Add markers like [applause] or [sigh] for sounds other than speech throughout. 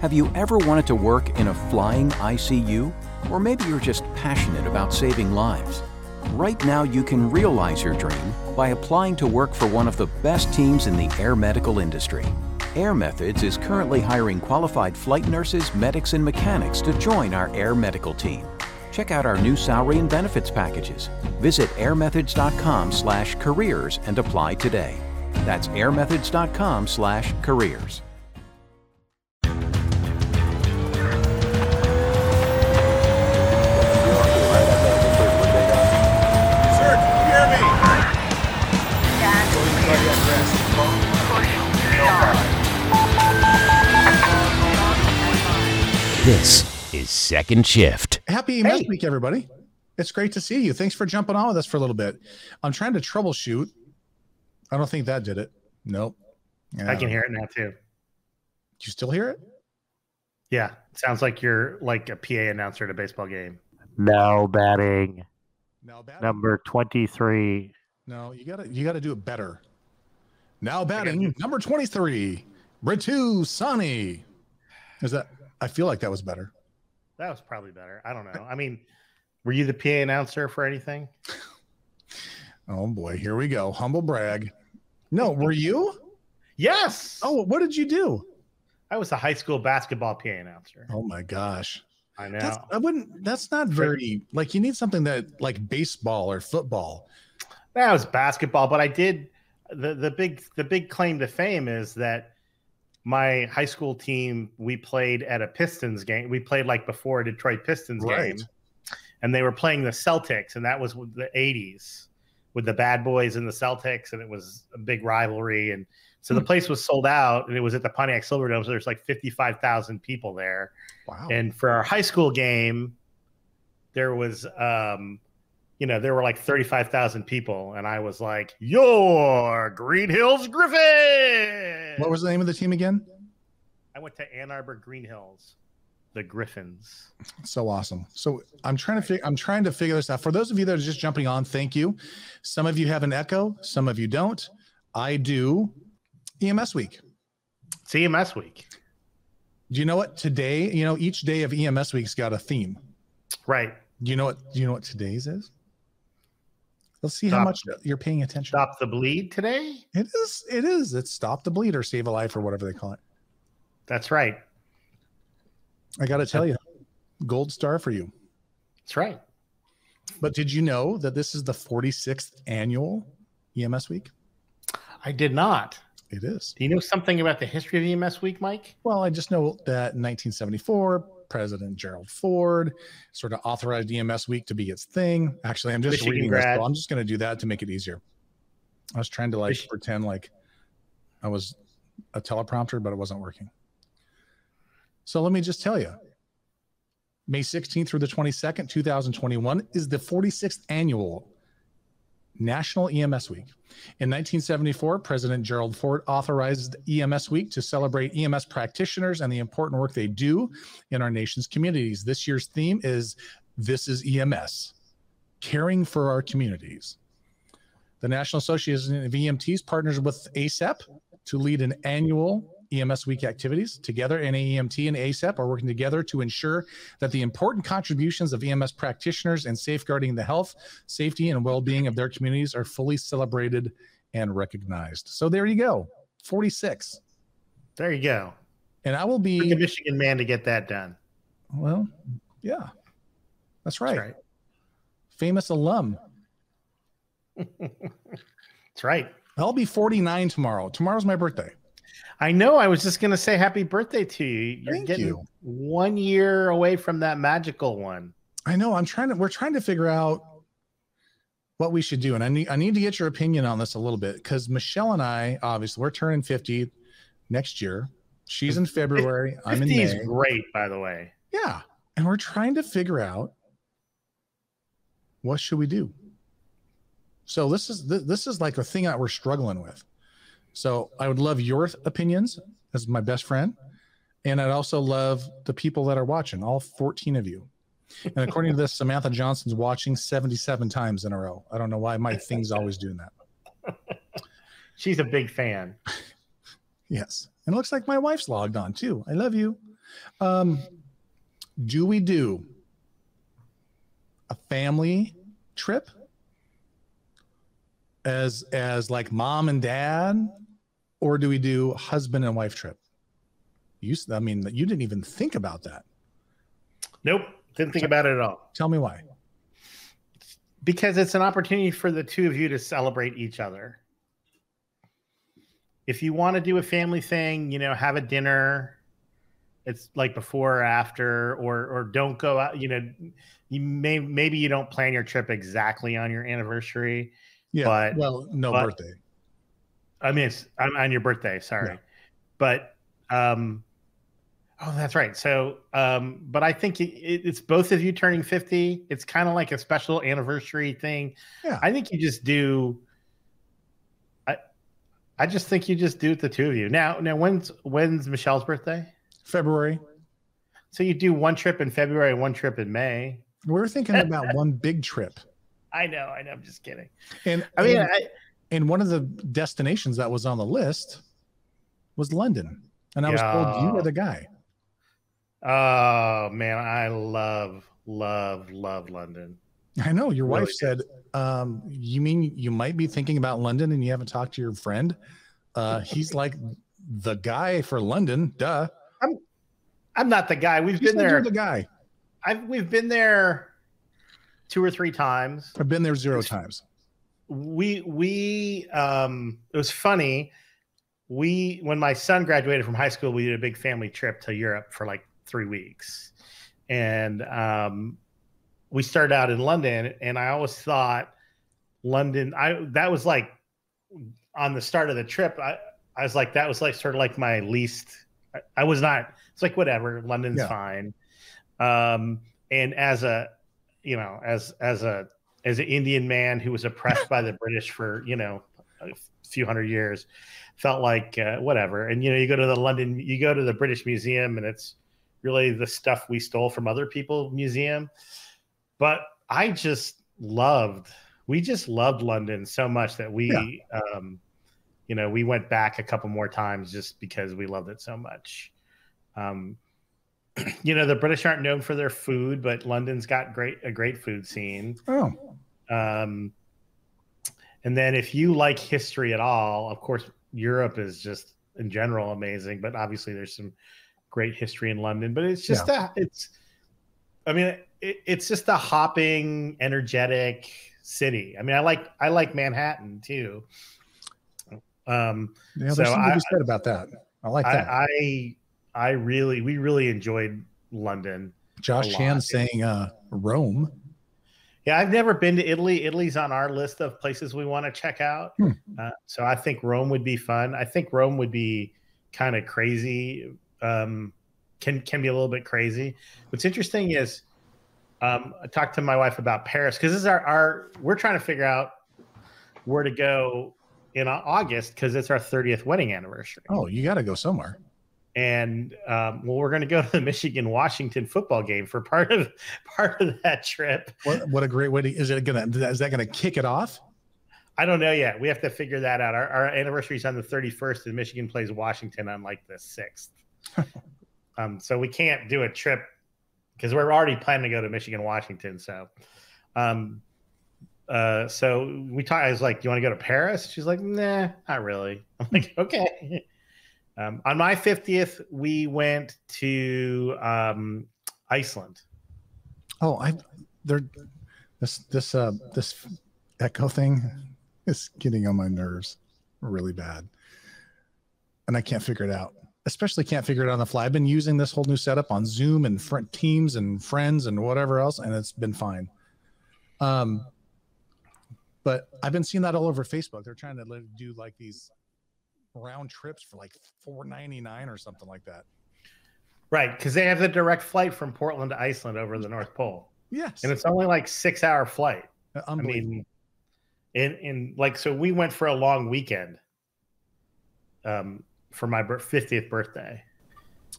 Have you ever wanted to work in a flying ICU? Or maybe you're just passionate about saving lives. Right now, you can realize your dream by applying to work for one of the best teams in the air medical industry. Air Methods is currently hiring qualified flight nurses, medics, and mechanics to join our air medical team. Check out our new salary and benefits packages. Visit airmethods.com/careers and apply today. That's airmethods.com/careers. This is Second Shift. Happy EMS week, everybody. It's great to see you. Thanks for jumping on with us for a little bit. I'm trying to troubleshoot. I don't think that did it. Nope. I can hear it now too. You still hear it? Yeah, It sounds like you're like a PA announcer at a baseball game. Now batting Now batting. number 23. No, you gotta you gotta do it better. Now batting number 23, Ritu Sahni. Is that I feel like that was better. That was probably better. I don't know. I mean, were you the PA announcer for anything? [laughs] Oh boy, here we go. Humble brag. No, were you? [laughs] Yes. Oh, what did you do? I was a high school basketball PA announcer. Oh my gosh. I know. That's I wouldn't that's not very like you need something that like baseball or football. That was basketball, but I did the the big the big claim to fame is that my high school team we played at a Pistons game. We played like before a Detroit Pistons Right. game, and they were playing the Celtics, and that was the '80s with the Bad Boys and the Celtics, and it was a big rivalry. And so the Hmm. place was sold out, and it was at the Pontiac Silverdome. So there's like 55,000 people there. Wow. And for our high school game, there was, um, you know, there were like 35,000 people. And I was like, your Green Hills Griffin. What was the name of the team again? I went to Ann Arbor Green Hills, the Griffins. So awesome. So I'm trying to figure I'm trying to figure this out. For those of you that are just jumping on, thank you. Some of you have an echo, some of you don't. I do EMS week. CMS week. Do you know what today, you know, each day of EMS week's got a theme. Right. Do you know what do you know what today's is? Let's see how Stop. much you're paying attention. Stop the bleed today. It is, it is. It's stop the bleed or save a life or whatever they call it. That's right. I gotta tell you, gold star for you. That's right. But did you know that this is the 46th annual EMS week? I did not. It is. Do you know something about the history of EMS week, Mike? Well, I just know that in 1974, President Gerald Ford sort of authorized EMS week to be its thing. Actually, I'm just Michigan reading this, so I'm just going to do that to make it easier. I was trying to like Mich- pretend like I was a teleprompter, but it wasn't working. So let me just tell you May 16th through the 22nd, 2021 is the 46th annual National EMS Week. In 1974, President Gerald Ford authorized EMS Week to celebrate EMS practitioners and the important work they do in our nation's communities. This year's theme is This is EMS, caring for our communities. The National Association of EMTs partners with ACEP to lead an annual EMS Week activities. Together, NAEMT and ACEP are working together to ensure that the important contributions of EMS practitioners in safeguarding the health, safety, and well being of their communities are fully celebrated and recognized. So there you go, 46. There you go. And I will be a Michigan man to get that done. well, yeah, that's right. That's right. Famous alum. [laughs] That's right. I'll be 49 tomorrow. Tomorrow's my birthday. I know. I was just going to say happy birthday to you. You're Thank getting you. one year away from that magical one. I know. I'm trying to. We're trying to figure out what we should do, and I need. I need to get your opinion on this a little bit because Michelle and I, obviously, we're turning 50 next year. She's in February. I'm in 50 is May. great, by the way. Yeah, and we're trying to figure out what should we do. So this is this is like a thing that we're struggling with. So I would love your opinions as my best friend, and I'd also love the people that are watching, all 14 of you. And according to this, Samantha Johnson's watching 77 times in a row. I don't know why my thing's always doing that. [laughs] She's a big fan. [laughs] Yes. And it looks like my wife's logged on too. I love you. Um, do we do a family trip as as like mom and dad, or do we do husband and wife trip? You, I mean, you didn't even think about that. Nope, didn't think about it at all. Tell me why. Because it's an opportunity for the two of you to celebrate each other. If you want to do a family thing, you know, have a dinner. It's like before or after, or or don't go out. You know, you may maybe you don't plan your trip exactly on your anniversary. Yeah. But- well, no but- birthday. I mean, it's on, on your birthday. Sorry, Yeah. but um, oh, that's right. So, um, but I think it, it, it's both of you turning fifty. It's kind of like a special anniversary thing. Yeah. I think you just do. I, I just think you just do it the two of you. Now, now, when's when's Michelle's birthday? February. So you do one trip in February, one trip in May. We're thinking about one big trip. [laughs] I know, I know. I'm just kidding. And I mean, and, I, and one of the destinations that was on the list was London. And I was told you were the guy. oh man, I love, love, love London. I know your wife Really said, um, you mean you might be thinking about London and you haven't talked to your friend? Uh, he's like the guy for London. Duh. I'm I'm not the guy. We've You been there. you're the guy. I've we've been there two or three times. I've been there zero times. We we um it was funny. We when my son graduated from high school, we did a big family trip to Europe for like three weeks. And um we started out in London and I always thought London I that was like on the start of the trip, I I was like that was like sort of like my least I, I was not it's like whatever, London's Yeah. fine. Um and as a you know, as as a as an Indian man who was oppressed by the [laughs] British for you know a few hundred years, felt like uh, whatever. And you know, you go to the London, you go to the British Museum, and it's really the stuff we stole from other people museum. But I just loved, we just loved London so much that we, um, you know, we went back a couple more times just because we loved it so much. Um, [clears throat] you know, the British aren't known for their food, but London's got great a great food scene. Oh, Um, and then if you like history at all, of course, Europe is just in general amazing, but obviously there's some great history in London. But it's just a, it's, I mean, it, it's just a hopping, energetic city. I mean, I like I like Manhattan too. Um, yeah, there's So something to I- be said about that. I like that. I, I I really we really enjoyed London. Josh Chan saying uh, Rome. Yeah, I've never been to Italy. Italy's on our list of places we want to check out. Hmm. Uh, so I think Rome would be fun. I think Rome would be kind of crazy. Um, can can be a little bit crazy. What's interesting is um, I talked to my wife about Paris because this is our, our we're trying to figure out where to go in August because it's our 30th wedding anniversary. Oh, you got to go somewhere. And um, well, we're going to go to the Michigan Washington football game for part of [laughs] part of that trip. What, what a great way to, is it gonna, is that gonna kick it off? I don't know yet. We have to figure that out. Our, our anniversary is on the 31st, and Michigan plays Washington on like the 6th. [laughs] um, so we can't do a trip because we're already planning to go to Michigan, Washington. So, um, uh, so we talked. I was like, "Do you want to go to Paris?" She's like, "Nah, not really." I'm like, "Okay." Um, on my 50th, we went to um, Iceland. Oh, I, they're, this, this, uh, this echo thing is getting on my nerves really bad. And I can't figure it out. Especially can't figure it out on the fly. I've been using this whole new setup on Zoom and front teams and friends and whatever else, and it's been fine. Um, but I've been seeing that all over Facebook. They're trying to do like these round trips for like four ninety nine or something like that. Right, because they have the direct flight from Portland to Iceland over the North Pole. Yes, and it's only like six hour flight. I unbelievable. mean, in in like so we went for a long weekend, um, for my fiftieth birthday.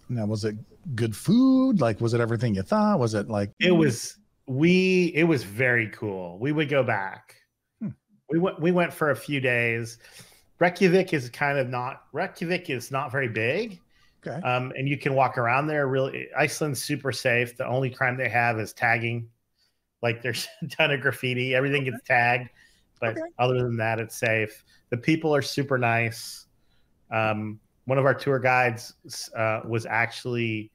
Now, was it good food? Like, was it everything you thought? Was it like It was we. It was very cool. We would go back. Hmm. We went. We went for a few days. Reykjavik is kind of not. Reykjavik is not very big, Okay. Um, and you can walk around there. Really, Iceland's super safe. The only crime they have is tagging. Like there's [laughs] a ton of graffiti. Everything gets tagged, but Okay. other than that, it's safe. The people are super nice. Um, one of our tour guides uh, was actually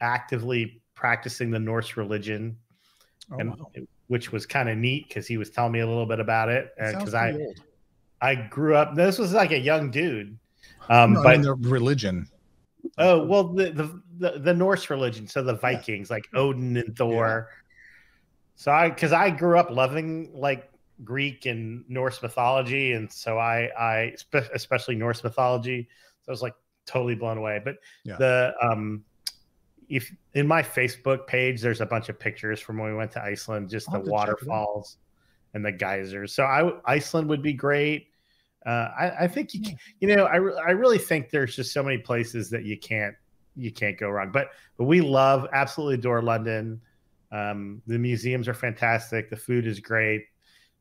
actively practicing the Norse religion, Oh, and wow. which was kind of neat because he was telling me a little bit about it. Because I old. I grew up. This was like a young dude, um, No, I mean the religion. Oh well, the, the the the Norse religion, so the Vikings, like Odin and Thor. So I, because I grew up loving like Greek and Norse mythology, and so I, I especially Norse mythology, so I was like totally blown away. But Yeah. the um, if in my Facebook page, there's a bunch of pictures from when we went to Iceland, just I'll the have to check it out. waterfalls and the geysers. So I Iceland would be great. Uh, I, I think you can, you know I, re- I really think there's just so many places that you can't you can't go wrong. But but we love absolutely adore London. Um, the museums are fantastic. The food is great.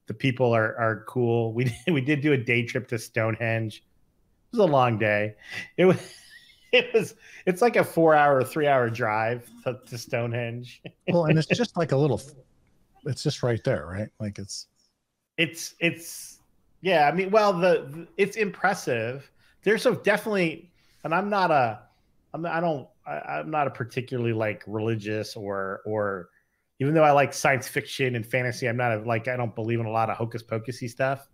The people are are cool. [laughs] We we did do a day trip to Stonehenge. It was a long day. It was [laughs] it was it's like a four hour three hour drive to, to Stonehenge. Well, and [laughs] it's just like a little. It's just right there, right? Like it's. it's it's yeah i mean well the, the- it's impressive. There's so definitely and i'm not a i'm i don't I, i'm not a particularly like religious or or even though i like science fiction and fantasy i'm not a, like i don't believe in a lot of hocus pocusy stuff.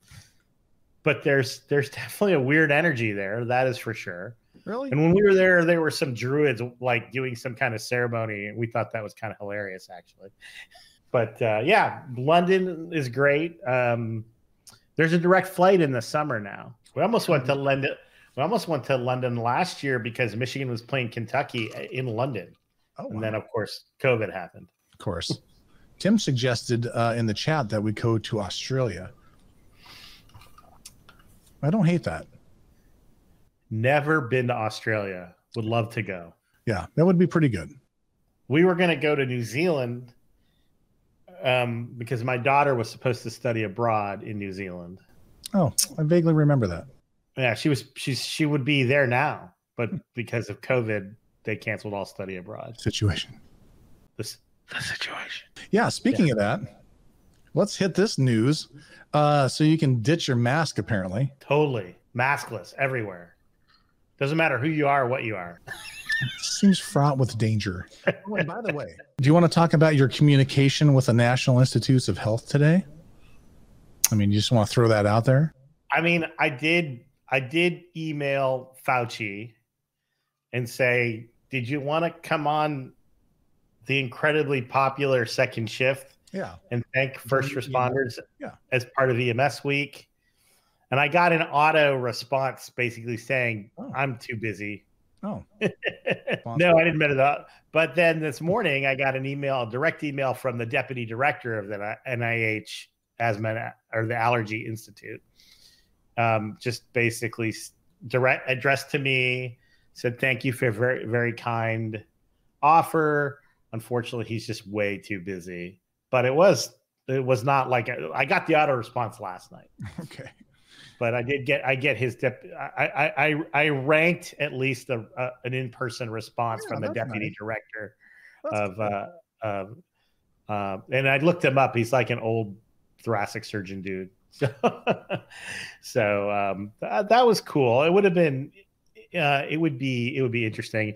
But there's there's [laughs] definitely a weird energy there that is for sure. Really? and when we were there there were some druids like doing some kind of ceremony and we thought that was kind of hilarious actually. But uh, yeah london is great. Um, there's a direct flight in the summer now we almost went to london we almost went to london last year because michigan was playing kentucky in london Oh, and then of course covid happened of course. Tim suggested uh, in the chat that we go to Australia. I don't hate that. never been to australia would love to go Yeah, that would be pretty good. we were going to go to New Zealand um, because my daughter was supposed to study abroad in New Zealand. Oh, I vaguely remember that. Yeah, she was she's she would be there now, but because of COVID, they canceled all study abroad. Situation. This the situation. Yeah, speaking of that, let's hit this news. Uh, so you can ditch your mask, apparently. Totally maskless everywhere. Doesn't matter who you are, or what you are. [laughs] Seems fraught with danger. Oh, and by the way, do you want to talk about your communication with the National Institutes of Health today? I mean, you just want to throw that out there? I mean, I did I did email Fauci and say, "Did you want to come on the incredibly popular second shift Yeah. and thank first responders Yeah. as part of EMS week?" And I got an auto response basically saying, Oh. "I'm too busy." Oh, [laughs] no, I didn't admit that. But then this morning, I got an email, a direct email from the deputy director of the NIH asthma or the Allergy Institute, um, just basically direct addressed to me, said thank you for a very very kind offer. Unfortunately, he's just way too busy. But it was it was not like I got the auto response last night [laughs] okay. But I did get I get his dep I I I, I ranked at least a, a an in person response Yeah, from the deputy nice. director That's of cool. uh of uh, and I looked him up. He's like an old thoracic surgeon dude. [laughs] So so um, that, that was cool. It would have been uh, it would be it would be interesting.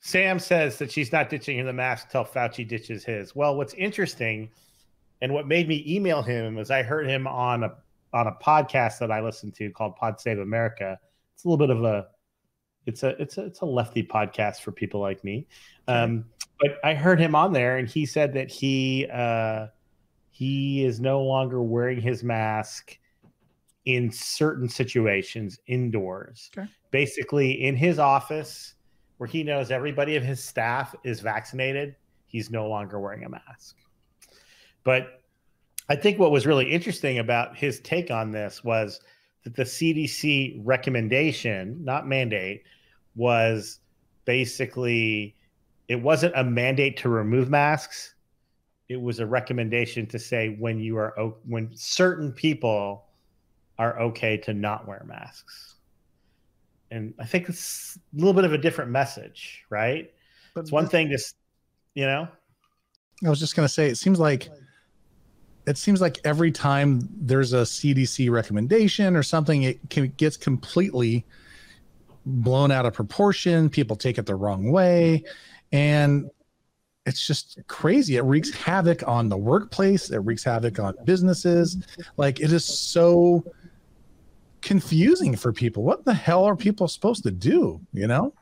Sam says that she's not ditching him the mask until Fauci ditches his. Well, what's interesting and what made me email him is I heard him on a on a podcast that I listen to called Pod Save America. It's a little bit of a it's a it's a it's a lefty podcast for people like me. Um, but I heard him on there and he said that he uh, he is no longer wearing his mask in certain situations indoors. Okay. Basically in his office where he knows everybody of his staff is vaccinated, he's no longer wearing a mask. But I think what was really interesting about his take on this was that the CDC recommendation, not mandate, was basically it wasn't a mandate to remove masks. It was a recommendation to say when you are when certain people are okay to not wear masks. and I think it's a little bit of a different message, right? But It's one thing to, you know, I was just going to say, it seems like it seems like every time there's a CDC recommendation or something, it can, gets completely blown out of proportion. People take it the wrong way, and it's just crazy. It wreaks havoc on the workplace. It wreaks havoc on businesses. Like it is so confusing for people. What the hell are people supposed to do? You know?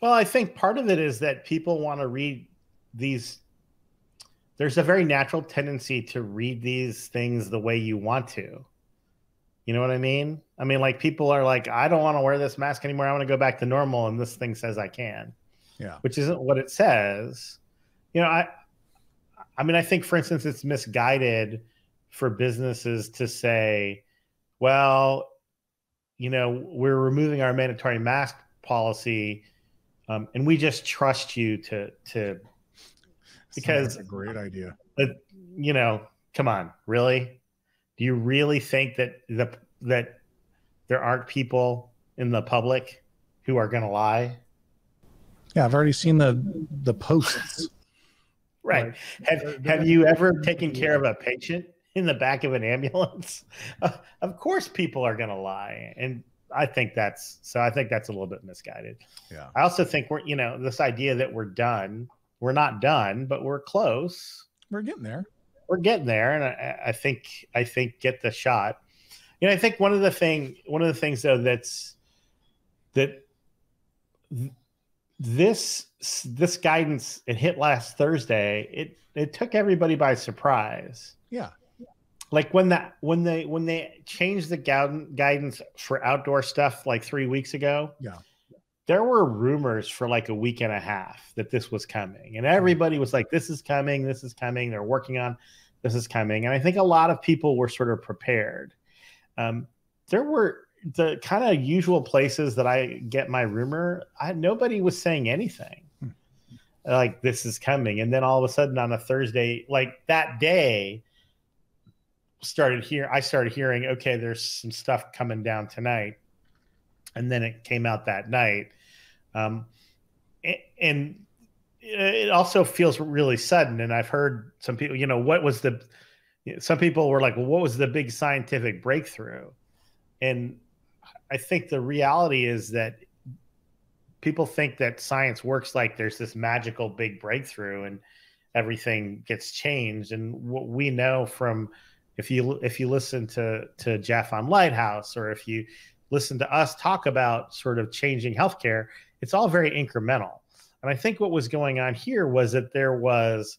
Well, I think part of it is that people want to read these. There's a very natural tendency to read these things the way you want to. You know what I mean? I mean, like people are like, I don't want to wear this mask anymore. I want to go back to normal. And this thing says I can, Yeah. which isn't what it says. You know, I, I mean, I think, for instance, it's misguided for businesses to say, well, you know, we're removing our mandatory mask policy um, and we just trust you to to Because- like a great idea. but you know come on really do you really think that the that there aren't people in the public who are going to lie Yeah, I've already seen the the posts. right Like, have they're- have you ever taken care of a patient in the back of an ambulance [laughs] Uh, of course people are going to lie and i think that's so i think that's a little bit misguided Yeah. i also think we're you know this idea that we're done we're not done but we're close We're getting there. we're getting there and I, I think i think get the shot you know i think one of the thing one of the things though that's that th- this this guidance it hit last thursday it it took everybody by surprise Yeah. like when that when they when they changed the guid- guidance for outdoor stuff like three weeks ago Yeah. There were rumors for like a week and a half that this was coming and everybody was like this is coming this is coming they're working on this is coming and i think a lot of people were sort of prepared. Um, there were the kind of usual places that i get my rumor I, nobody was saying anything. Hmm. like this is coming and then all of a sudden on a thursday like that day started here i started hearing okay there's some stuff coming down tonight and then it came out that night um, and it also feels really sudden and i've heard some people you know what was the some people were like well what was the big scientific breakthrough? And i think the reality is that people think that science works like there's this magical big breakthrough and everything gets changed. And what we know from if you if you listen to to jeff on lighthouse or if you listen to us talk about sort of changing healthcare it's all very incremental. And i think what was going on here was that there was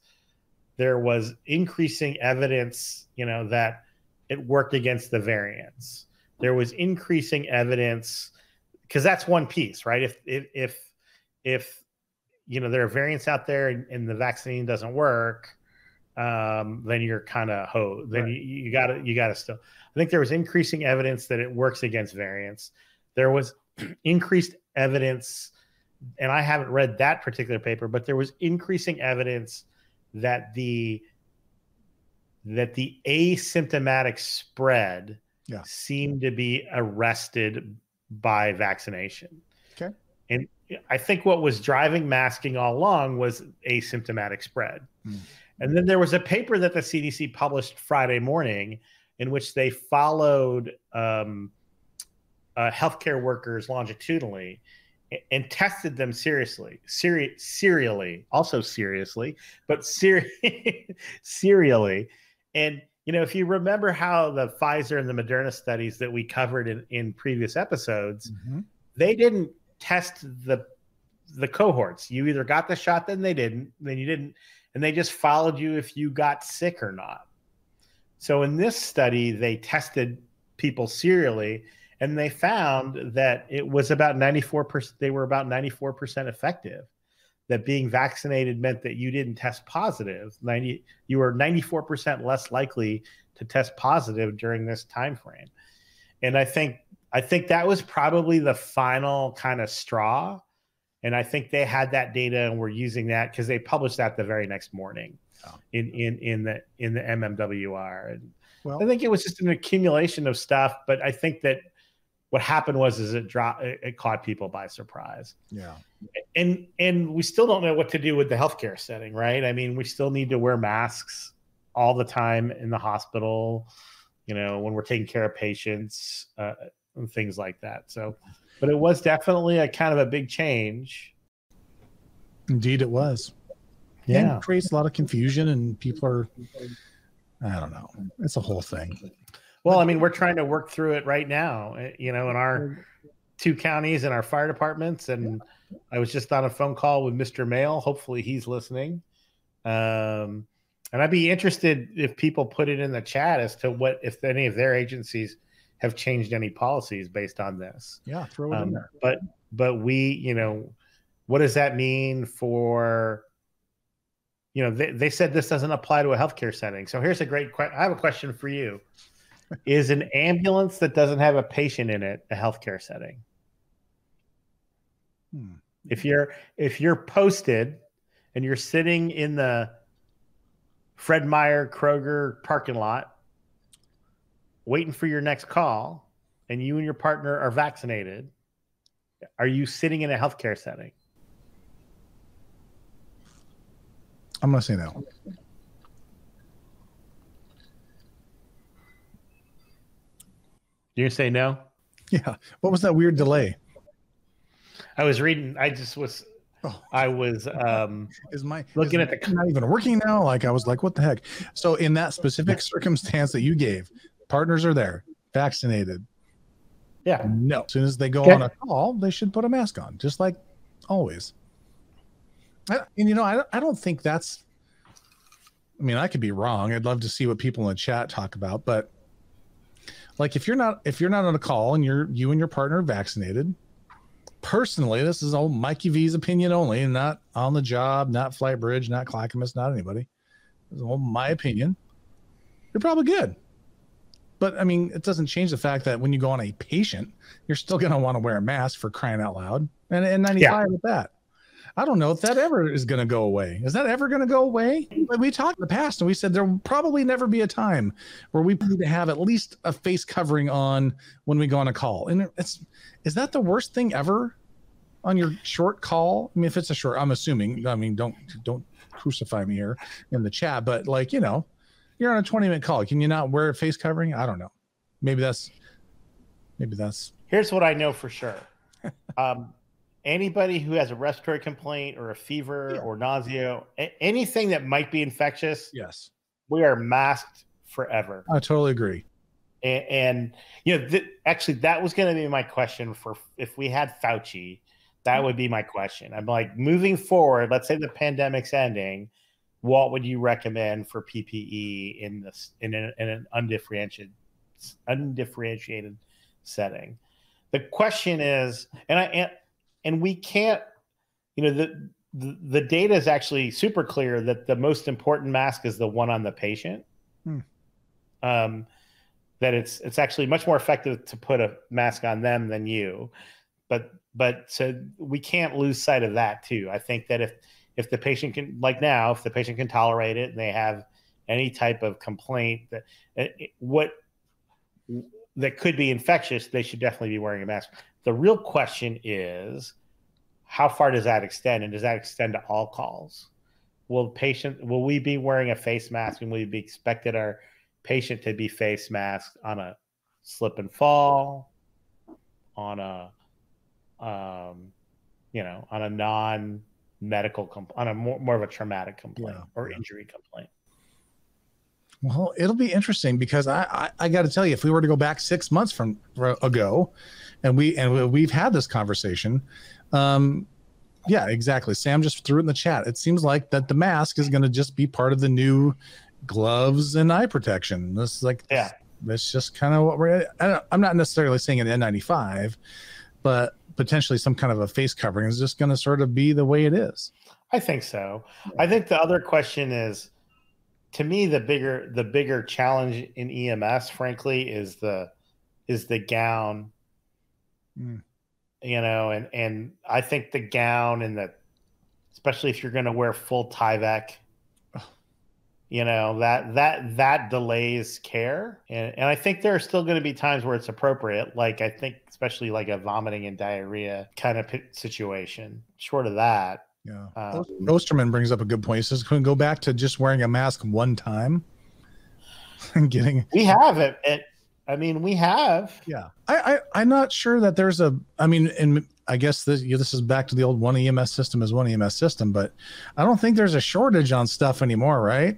there was increasing evidence you know that it worked against the variants. There was increasing evidence because that's one piece right? If if if if you know there are variants out there and, and the vaccine doesn't work um, then you're kind of ho then Right. you, you gotta you gotta still i think there was increasing evidence that it works against variants there was [clears throat] increased evidence and i haven't read that particular paper but there was increasing evidence that the that the asymptomatic spread Yeah. seemed to be arrested by vaccination Okay. and i think what was driving masking all along was asymptomatic spread Hmm. And then there was a paper that the cdc published friday morning in which they followed um, uh, healthcare workers longitudinally and tested them seriously, seri- serially, also seriously, but ser- [laughs] serially. And you know, if you remember how the Pfizer and the Moderna studies that we covered in, in previous episodes, Mhm. they didn't test the the cohorts. You either got the shot, then they didn't, then you didn't, and they just followed you if you got sick or not. So in this study, they tested people serially, and they found that it was about 94%. They were about 94% effective. That being vaccinated meant that you didn't test positive. 90, you were 94% less likely to test positive during this time frame. And I think I think that was probably the final kind of straw. And I think they had that data and were using that because they published that the very next morning Oh. in, in in the in the MMWR. And Well, I think it was just an accumulation of stuff, but I think that what happened was is it dropped it, it caught people by surprise Yeah. and and we still don't know what to do with the healthcare setting right i mean we still need to wear masks all the time in the hospital you know when we're taking care of patients uh, and things like that so but it was definitely a kind of a big change Indeed, it was. And it creates a lot of confusion, and people are, I don't know. It's a whole thing. well i mean we're trying to work through it right now eh, you know in our two counties and our fire departments and i was just on a phone call with mr mail hopefully he's listening um, and i'd be interested if people put it in the chat as to what if any of their agencies have changed any policies based on this Yeah, throw it in um, there. but but we you know what does that mean for you know they, they said this doesn't apply to a healthcare setting so here's a great question i have a question for you [laughs] is an ambulance that doesn't have a patient in it a healthcare setting Hmm. if you're if you're posted and you're sitting in the fred meyer kroger parking lot waiting for your next call and you and your partner are vaccinated are you sitting in a healthcare setting I'm gonna say no. you're gonna say no Yeah. What was that weird delay? i was reading i just was Oh. i was um [laughs] Is my Looking is at the- not even working now? Like I was like, what the heck? So in that specific circumstance that you gave, partners are there, vaccinated. yeah No. As soon as they go Okay. on a call, they should put a mask on, just like always. And you know, I, I don't think that's. I mean, I could be wrong. I'd love to see what people in the chat talk about, but like if you're not if you're not on a call and you're you and your partner are vaccinated, personally, this is all Mikey V's opinion only, and not on the job, not Flight Bridge, not Clackamas, not anybody. This is all my opinion. You're probably good. But I mean, it doesn't change the fact that when you go on a patient, you're still going to want to wear a mask for crying out loud. And N95 with that. I don't know if that ever is going to go away. Is that ever going to go away? Like we talked in the past and we said there will probably never be a time where we need to have at least a face covering on when we go on a call. And it's is that the worst thing ever on your short call? I mean, if it's a short, I'm assuming. I mean, don't don't crucify me here in the chat, but like you know, you're on a 20 minute call. Can you not wear a face covering? I don't know. Maybe that's maybe that's Here's what I know for sure. [laughs] Um, anybody who has a respiratory complaint or a fever Yeah. or nausea, a- anything that might be infectious, yes. we are masked forever. I totally agree. And, and you know, th- actually, that was going to be my question for if we had Fauci. That would be my question. I'm like, moving forward, let's say the pandemic's ending. What would you recommend for PPE in this in an, in an undifferentiated undifferentiated setting? The question is, and I and, and we can't, you know, the, the the data is actually super clear that the most important mask is the one on the patient. Hmm. Um, that it's it's actually much more effective to put a mask on them than you but but so we can't lose sight of that too i think that if if the patient can like now if the patient can tolerate it and they have any type of complaint that it- what that could be infectious they should definitely be wearing a mask. The real question is how far does that extend? And does that extend to all calls? Will patient will we be wearing a face mask and will we be expected our patient to be face masked on a slip and fall on a um you know on a non medical compl- on a more, more of a traumatic complaint Yeah, or yeah. injury complaint Well, it'll be interesting because I I, I got to tell you, if we were to go back six months from ago, and we and we've had this conversation, um, yeah, exactly. Sam just threw it in the chat. It seems like that the mask is going to just be part of the new gloves and eye protection. This is like Yeah. that's just kind of what we're. I don't, I'm not necessarily saying an N95, but potentially some kind of a face covering is just going to sort of be the way it is. i think so i think the other question is to me the bigger the bigger challenge in ems frankly is the is the gown Mm. you know and and i think the gown and the especially if you're going to wear full tyvek you know that that that delays care and, and i think there are still going to be times where it's appropriate like i think especially like a vomiting and diarrhea kind of p- situation short of that Yeah. um, Osterman brings up a good point. He says, "Can we go back to just wearing a mask one time [laughs] and getting?" [laughs] we have it, it i mean we have Yeah, I, I I'm not sure that there's a. I mean, and I guess this yeah, this is back to the old one EMS system is one EMS system, but I don't think there's a shortage on stuff anymore, right?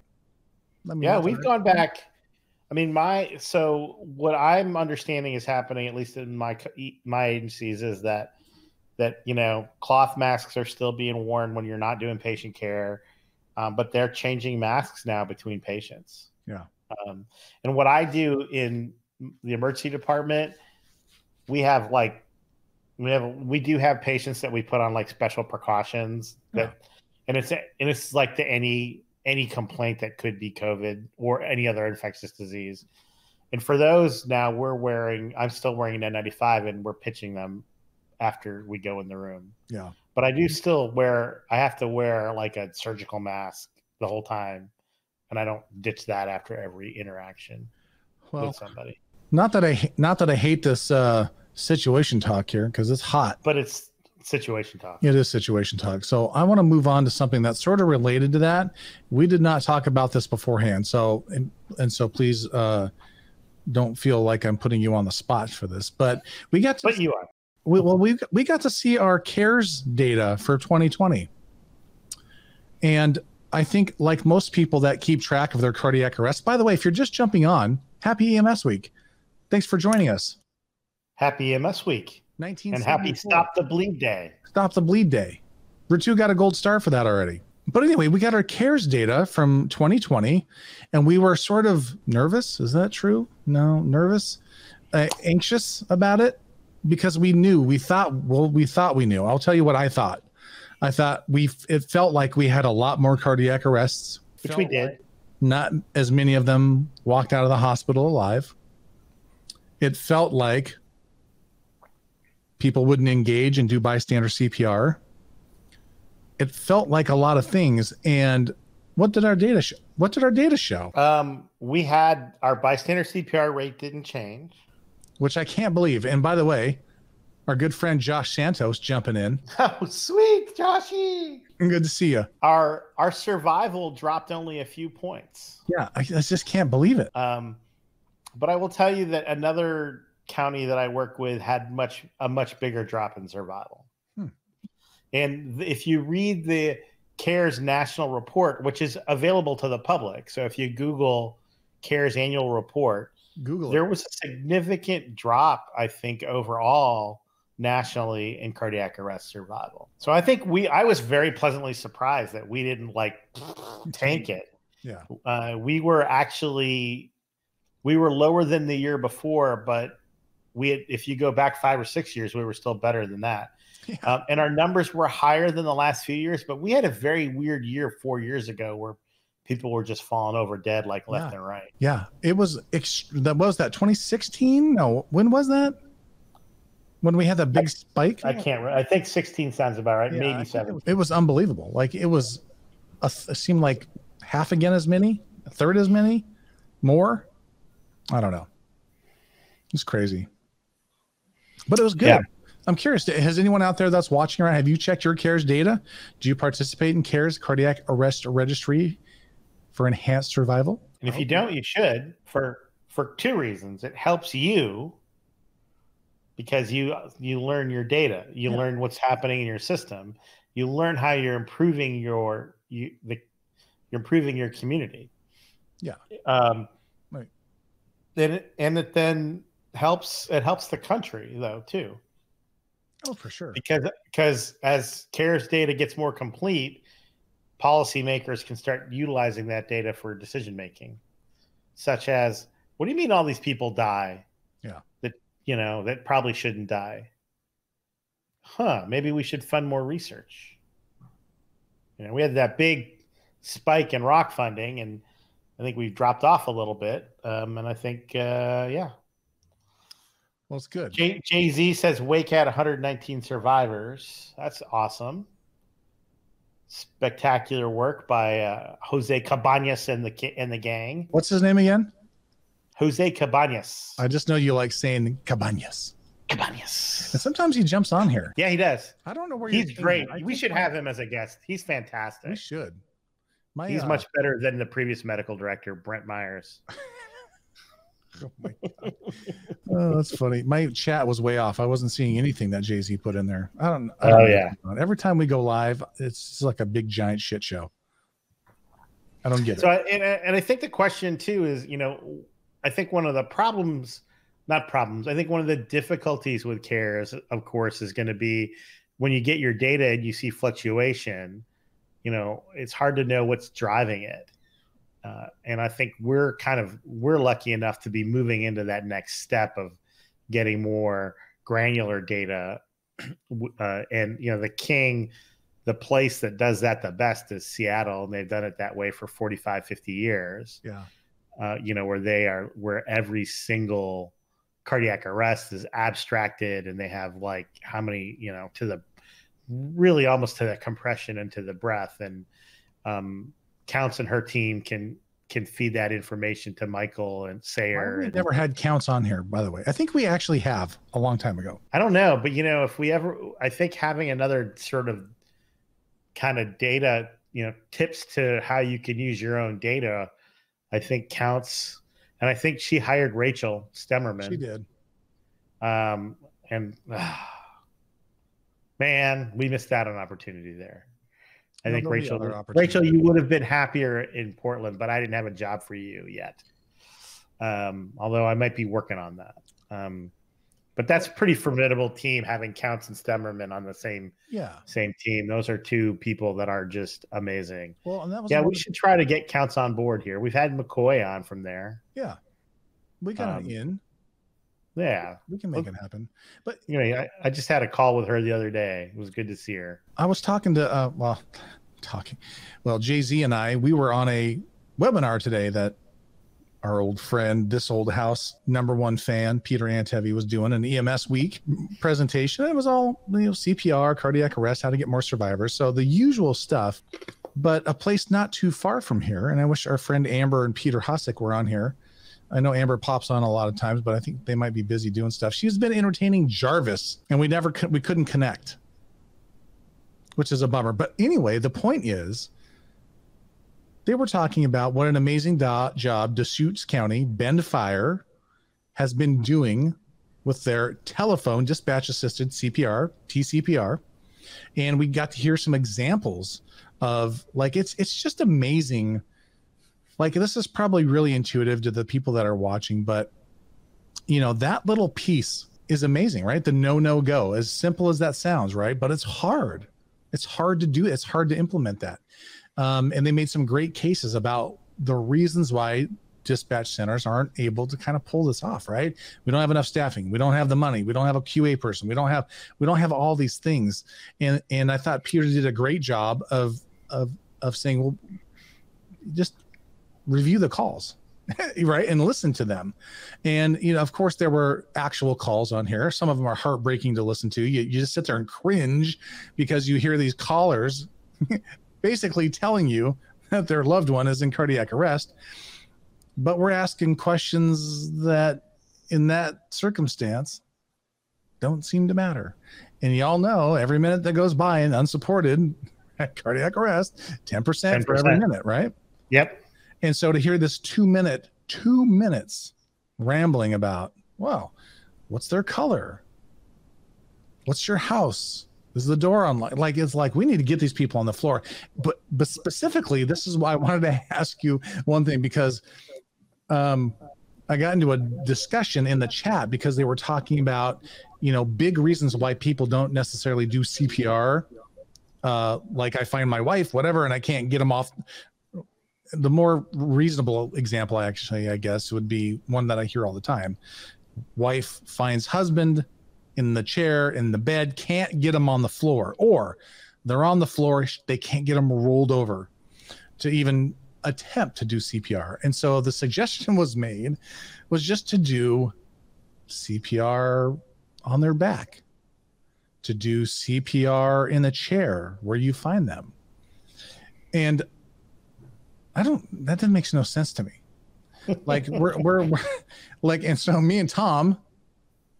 I mean, yeah we've gone back. I mean my so what i'm understanding is happening at least in my my agencies is that that you know cloth masks are still being worn when you're not doing patient care um, but they're changing masks now between patients. Yeah. um, and what i do in the emergency department we have like we have we do have patients that we put on like special precautions that and it's and it's like to any any complaint that could be covid or any other infectious disease and for those now we're wearing i'm still wearing an n95 and we're pitching them after we go in the room Yeah. but i do still wear i have to wear like a surgical mask the whole time and i don't ditch that after every interaction Well, with somebody not that I not that I hate this uh situation talk here because it's hot. but it's situation talk It is situation talk. So I want to move on to something that's sort of related to that. We did not talk about this beforehand. So and, and so please uh don't feel like I'm putting you on the spot for this. But we got to but you are we, well we we got to see our cares data for 2020 and i think like most people that keep track of their cardiac arrest by the way if you're just jumping on happy ems week thanks for joining us happy EMS week 19 and happy stop the bleed day. Stop the bleed day. Ritu got a gold star for that already. But anyway we got our cares data from 2020 and we were sort of nervous. Is that true? No? Nervous? Uh, anxious about it? Because we knew. We thought well we thought we knew. I'll tell you what i thought. I thought we it felt like we had a lot more cardiac arrests. Which we did. like not as many of them walked out of the hospital alive. It felt like people wouldn't engage and do bystander cpr it felt like a lot of things. And what did our data show what did our data show? Um, we had our bystander CPR rate didn't change. which i can't believe. And by the way our good friend josh santos jumping in. [laughs] Oh, sweet, Joshy. good to see you Our our survival dropped only a few points. yeah i, I just can't believe it. Um, but I will tell you that another county that I work with had much a much bigger drop in survival. Hmm. And if you read the CARES national report, which is available to the public, so if you Google CARES annual report, google it. there was a significant drop, I think, overall nationally in cardiac arrest survival. So I think we, I was very pleasantly surprised that we didn't like [laughs] tank it. yeah Uh, we were actually, we were lower than the year before, but we, had, if you go back five or six years, we were still better than that. [laughs] Yeah. Um, and our numbers were higher than the last few years, but we had a very weird year four years ago where people were just falling over dead like left Yeah. and right. Yeah, it was. Ext- that was that 2016. No, when was that? When we had that big spike. I can't. I think 16 sounds about right. Yeah, Maybe seven. It was, it was unbelievable. Like it was, a it seemed like half again as many, a third as many, more. I don't know. It's crazy, but it was good. Yeah. I'm curious. Has anyone out there that's watching around? Have you checked your CARES data? Do you participate in CARES cardiac arrest registry for enhanced survival? And if you don't, you should for for two reasons. It helps you because you you learn your data. You Yeah. learn what's happening in your system. You learn how you're improving your you the you're improving your community. Yeah. Um, Right. Then and it then helps it helps the country though too Oh, for sure. because because as cares data gets more complete policymakers can start utilizing that data for decision making such as what do you mean all these people die Yeah. that you know that probably shouldn't die huh maybe we should fund more research you know we had that big spike in ROC funding and i think we've dropped off a little bit um, and i think uh, yeah Well, it's good. Jay-Z says Wake had 119 survivors. That's awesome. spectacular work by uh, Jose Cabanas and the and the gang. What's his name again? Jose Cabanas. I just know you like saying Cabanas. Cabanas. And sometimes he jumps on here. Yeah, he does. I don't know where He's great. We should have him as a guest. He's fantastic. We should. My, He's uh, much better than the previous medical director, Brent Myers. [laughs] [laughs] Oh, my God. oh, that's funny. My chat was way off. I wasn't seeing anything that Jay Z put in there. I don't. I don't Oh, know yeah. Every time we go live, it's like a big giant shit show. I don't get So, it. I, and, I- and I think the question too is, you know, I think one of the problems, not problems, I think one of the difficulties with CARES, of course, is going to be when you get your data and you see fluctuation, you know, it's hard to know what's driving it. Uh, and I think we're kind of we're lucky enough to be moving into that next step of getting more granular data. [clears throat] Uh, and you know, the king, the place that does that the best is Seattle, and they've done it that way for 45, 50 years. Yeah. Uh, you know, where they are, where every single cardiac arrest is abstracted, and they have like how many, you know, to the really almost to the compression and to the breath, and um, Counts and her team can can feed that information to Michael and Sayre. we and- never had Counts on here, by the way. I think we actually have a long time ago. I don't know, but you know, if we ever, I think having another sort of kind of data, you know, tips to how you can use your own data, I think counts. And I think she hired Rachel Stemerman. She did. Um, and [sighs] man, we missed out on opportunity there. I think Rachel. Rachel, you would have been happier in Portland, but I didn't have a job for you yet. Um, although I might be working on that. Um, but that's a pretty formidable team having Counts and Stemerman on the same Yeah. same team. Those are two people that are just amazing. Well, and that was Yeah, we should try to get Counts on board here. We've had McCoy on from there. Yeah. We got Um, in. Yeah, We can make it happen. But you know, I, I just had a call with her the other day. It was good to see her. I was talking to uh well talking well Jay Z and I we were on a webinar today that our old friend this old house number one fan Peter Antevy was doing an EMS week presentation it was all you know CPR cardiac arrest how to get more survivors so the usual stuff but a place not too far from here and I wish our friend Amber and Peter Hussick were on here I know Amber pops on a lot of times but I think they might be busy doing stuff she's been entertaining Jarvis and we never we couldn't connect which is a bummer. But anyway, the point is, they were talking about what an amazing do- job Deschutes County Bend Fire has been doing with their telephone dispatch assisted CPR, TCPR, and we got to hear some examples of like it's it's just amazing. Like this is probably really intuitive to the people that are watching, but you know that little piece is amazing, right? The no no go, as simple as that sounds, right? But it's hard it's hard to do it's hard to implement that um, and they made some great cases about the reasons why dispatch centers aren't able to kind of pull this off right we don't have enough staffing we don't have the money we don't have a qa person we don't have we don't have all these things and and i thought peter did a great job of of of saying well just review the calls [laughs] right and listen to them. And you know of course there were actual calls on here. Some of them are heartbreaking to listen to. You, you just sit there and cringe because you hear these callers [laughs] basically telling you that their loved one is in cardiac arrest. But we're asking questions that in that circumstance don't seem to matter. And y'all know every minute that goes by and unsupported [laughs] cardiac arrest 10%, for every minute right? Yep. And so to hear this two minute, two minutes rambling about, well, what's their color? What's your house? Is the door unlocked? Like it's like we need to get these people on the floor. But but specifically, this is why I wanted to [laughs] ask you one thing because um I got into a discussion in the chat because they were talking about, you know, big reasons why people don't necessarily do CPR. Uh, like I find my wife, whatever, and I can't get them off the more reasonable example actually i guess would be one that i hear all the time. Wife finds husband in the chair in the bed can't get him on the floor or they're on the floor they can't get him rolled over to even attempt to do cpr and so the suggestion [laughs] was made was just to do cpr on their back to do cpr in a chair where you find them. And I don't. That doesn't makes no sense to me. Like we're we're, [laughs] we're like, and so me and Tom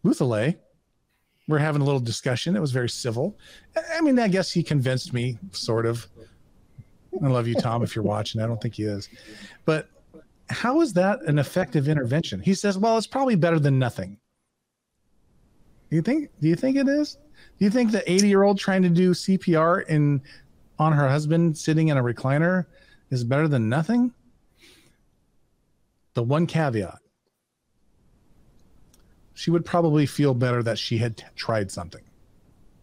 Luthelay, we're having a little discussion. It was very civil. I- I mean, I guess he convinced me, sort of. I love you, Tom, if you're watching. I don't think he is, but how is that an effective intervention? He says, "Well, it's probably better than nothing." Do you think? Do you think it is? Do you think the 80 year old trying to do CPR in on her husband sitting in a recliner is better than nothing? The one caveat: she would probably feel better that she had t- tried something.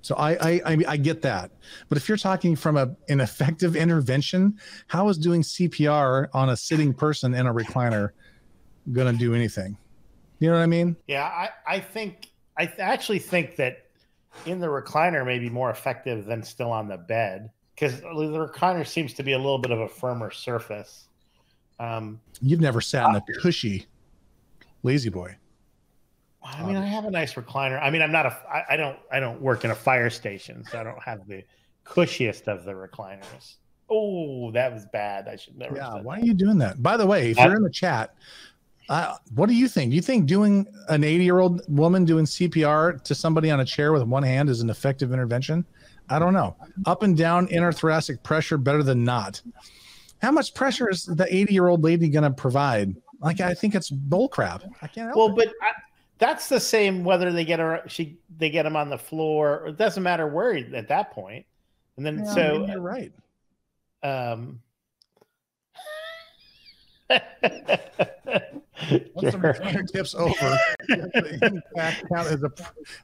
So I, I I I get that, but if you're talking from a an effective intervention, how is doing CPR on a sitting person in a recliner to do anything? You know what I mean? Yeah, I, I think I th- actually think that in the recliner may be more effective than still on the bed because the recliner seems to be a little bit of a firmer surface. Um, You've never sat in a cushy lazy boy. I mean, I have a nice recliner. I mean, I'm not a. I, I don't. I don't work in a fire station, so I don't have the cushiest of the recliners. Oh, that was bad. I should never. Yeah, why that. are you doing that? By the way, if I- you're in the chat, uh, what do you think? Do you think doing an 80 year old woman doing CPR to somebody on a chair with one hand is an effective intervention? I don't know. Up and down intrathoracic pressure better than not. How much pressure is the 80 year old lady going to provide? Like, I think it's bull crap. I can't help Well, it. but I, that's the same whether they get her. She they get him on the floor. It doesn't matter where he- at that point. And then Yeah, so you're right. um. Once the recliner tips over, the impact count as a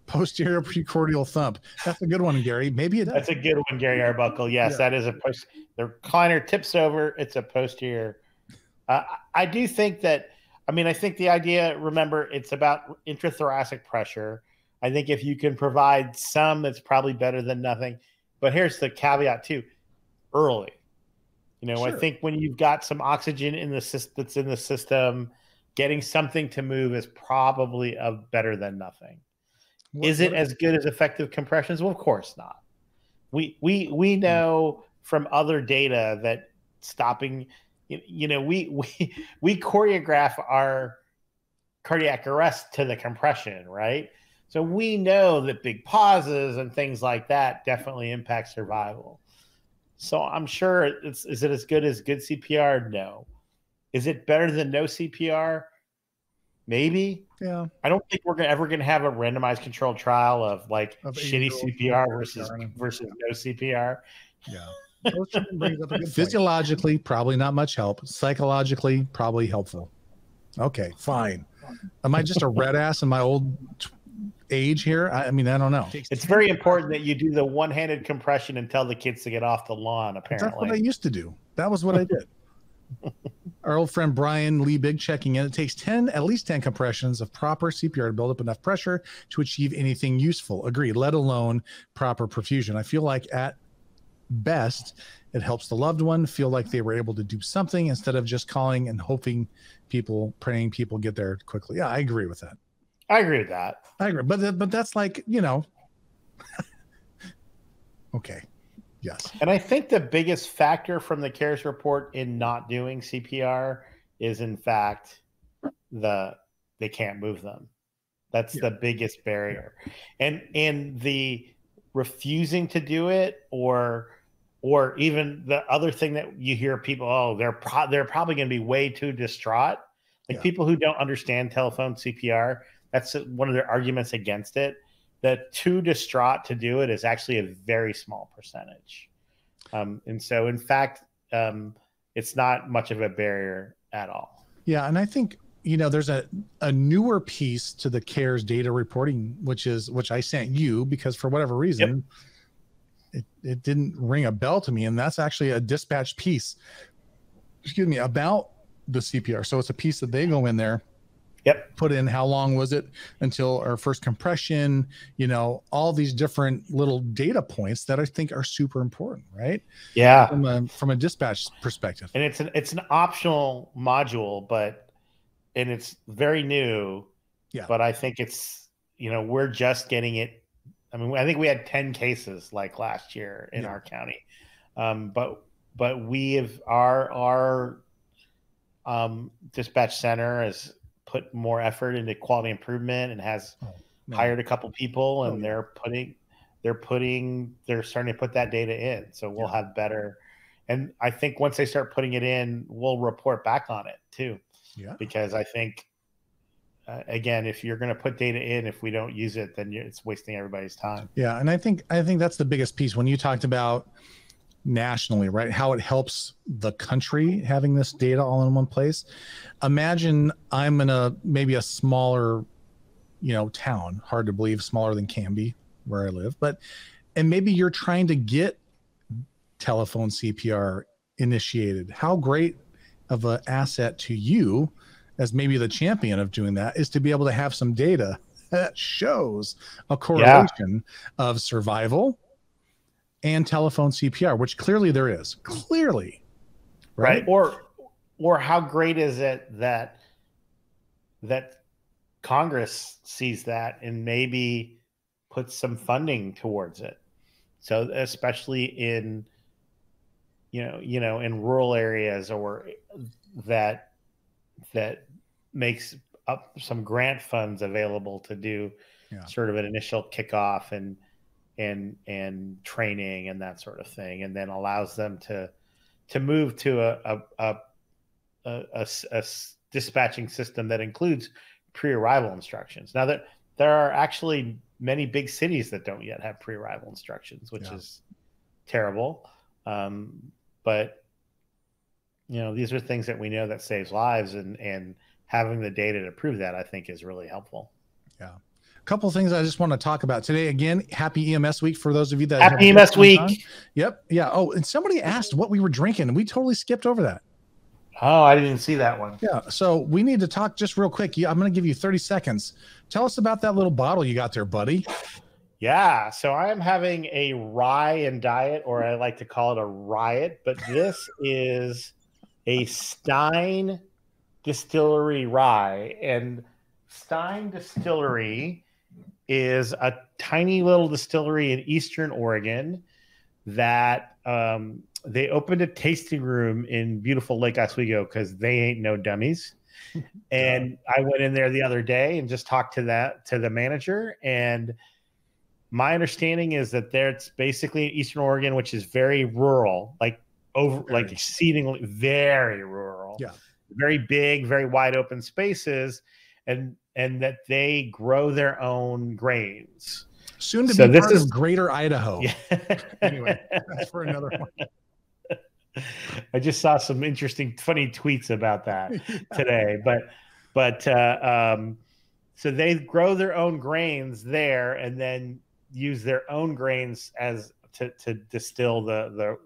posterior precordial thump. That's a good one, Gary. Maybe it does. That's a good one, Gary Arbuckle. Yes, Yeah. that is a post. The recliner tips over. It's a posterior. Uh, I do think that. I mean, I think the idea. Remember, it's about intrathoracic pressure. I think if you can provide some, it's probably better than nothing. But here's the caveat too: early. You know, I think when you've got some oxygen in the system that's in the system, getting something to move is probably of better than nothing. What- Is it what- as good as effective compressions? Well, of course not. We we we hmm. know from other data that stopping, you, you know, we we [laughs] we choreograph our cardiac arrest to the compression, right? So we know that big pauses and things like that definitely impact survival. So I'm sure it's is it as good as good CPR? No. Is it better than no CPR? Maybe. Yeah. I don't think we're gonna, ever going to have a randomized controlled trial of like Of shitty CPR CPR. versus versus no CPR. Yeah. Physiologically, probably not much help. Psychologically, probably helpful. Okay, fine. Am I just a red ass in my old t- age here? I, I mean, I don't know. It's very important that you do the one-handed compression and tell the kids to get off the lawn. Apparently, that's what I used to do. That was what I did. [laughs] Our old friend Brian Lee Big checking in. It takes 10, at least 10 compressions of proper CPR to build up enough pressure to achieve anything useful. Agree, let alone proper perfusion. I feel like at best, it helps the loved one feel like they were able to do something instead of just calling and hoping people, praying people get there quickly. Yeah, I agree with that. I agree with that. I agree. But, but that's like, you know, [laughs] okay. Yes. And I think the biggest factor from the CARES report in not doing CPR is, in fact, the they can't move them. That's the biggest barrier, and and the refusing to do it, or or even the other thing that you hear people, oh, they're pro- they're probably going to be way too distraught. Like Yeah. people who don't understand telephone CPR, that's one of their arguments against it. That too distraught to do it is actually a very small percentage. Um, and so, in fact, um, it's not much of a barrier at all. Yeah, and I think you know there's a a newer piece to the CARES data reporting, which is which I sent you because for whatever reason, it it didn't ring a bell to me, and that's actually a dispatch piece. Excuse me about the CPR. So it's a piece that they go in there, Yep. put in how long was it until our first compression. You know, all these different little data points that I think are super important, right? Yeah. From a from a dispatch perspective. And it's an it's an optional module, but and it's very new. Yeah. But I think it's you know we're just getting it. I mean, I think we had ten cases like last year in Yeah. our county, um, but but we have our our um, dispatch center has put more effort into quality improvement and has Man. hired a couple people, and Oh, yeah. they're putting they're putting they're starting to put that data in. So we'll Yeah. have better. And I think once they start putting it in, we'll report back on it too Yeah. because I think uh, again, if you're going to put data in, if we don't use it, then you're, it's wasting everybody's time. Yeah, and I think I think that's the biggest piece when you talked about nationally, right? How it helps the country having this data all in one place. Imagine I'm in a maybe a smaller, you know, town. Hard to believe, smaller than Canby, where I live, but and maybe you're trying to get telephone CPR initiated. How great of an asset to you as maybe the champion of doing that is to be able to have some data [laughs] that shows a correlation of survival and telephone CPR, which clearly there is. Clearly. right or or how great is it that that congress sees that and maybe puts some funding towards it so especially in you know you know in rural areas or that that makes up some grant funds available to do Yeah. sort of an initial kickoff and and and training and that sort of thing and then allows them to to move to a a a dispatching system that includes pre-arrival instructions. Now that there are actually many big cities that don't yet have pre-arrival instructions, which Yeah. is terrible. Um, but you know, these are things that we know that saves lives, and and having the data to prove that, I think, is really helpful. A couple of things I just want to talk about today. Again, happy EMS week for those of you that have Happy just EMS week! on. Yep. Yeah. Oh, and somebody asked what we were drinking, and we totally skipped over that. Oh, I didn't see that one. Yeah. So we need to talk just real quick. Yeah, I'm going to give you 30 seconds. Tell us about that little bottle you got there, buddy. Yeah, so I am having a rye and diet, or I like to call it a riot, but this is a Stein Distillery rye. And Stein Distillery is a tiny little distillery in Eastern Oregon that um, they opened a tasting room in beautiful Lake Oswego because they ain't no dummies. [laughs] and I went in there the other day and just talked to that to the manager and my understanding is that there it's basically in Eastern Oregon, which is very rural, like over like exceedingly very rural. Yeah. Very big, very wide open spaces, and and that they grow their own grains. Soon to So be this part is- of Greater Idaho. [laughs] Yeah. Anyway, that's for another one. I just saw some interesting, funny tweets about that [laughs] today. But but uh, um, so they grow their own grains there, and then use their own grains as to, to distill the the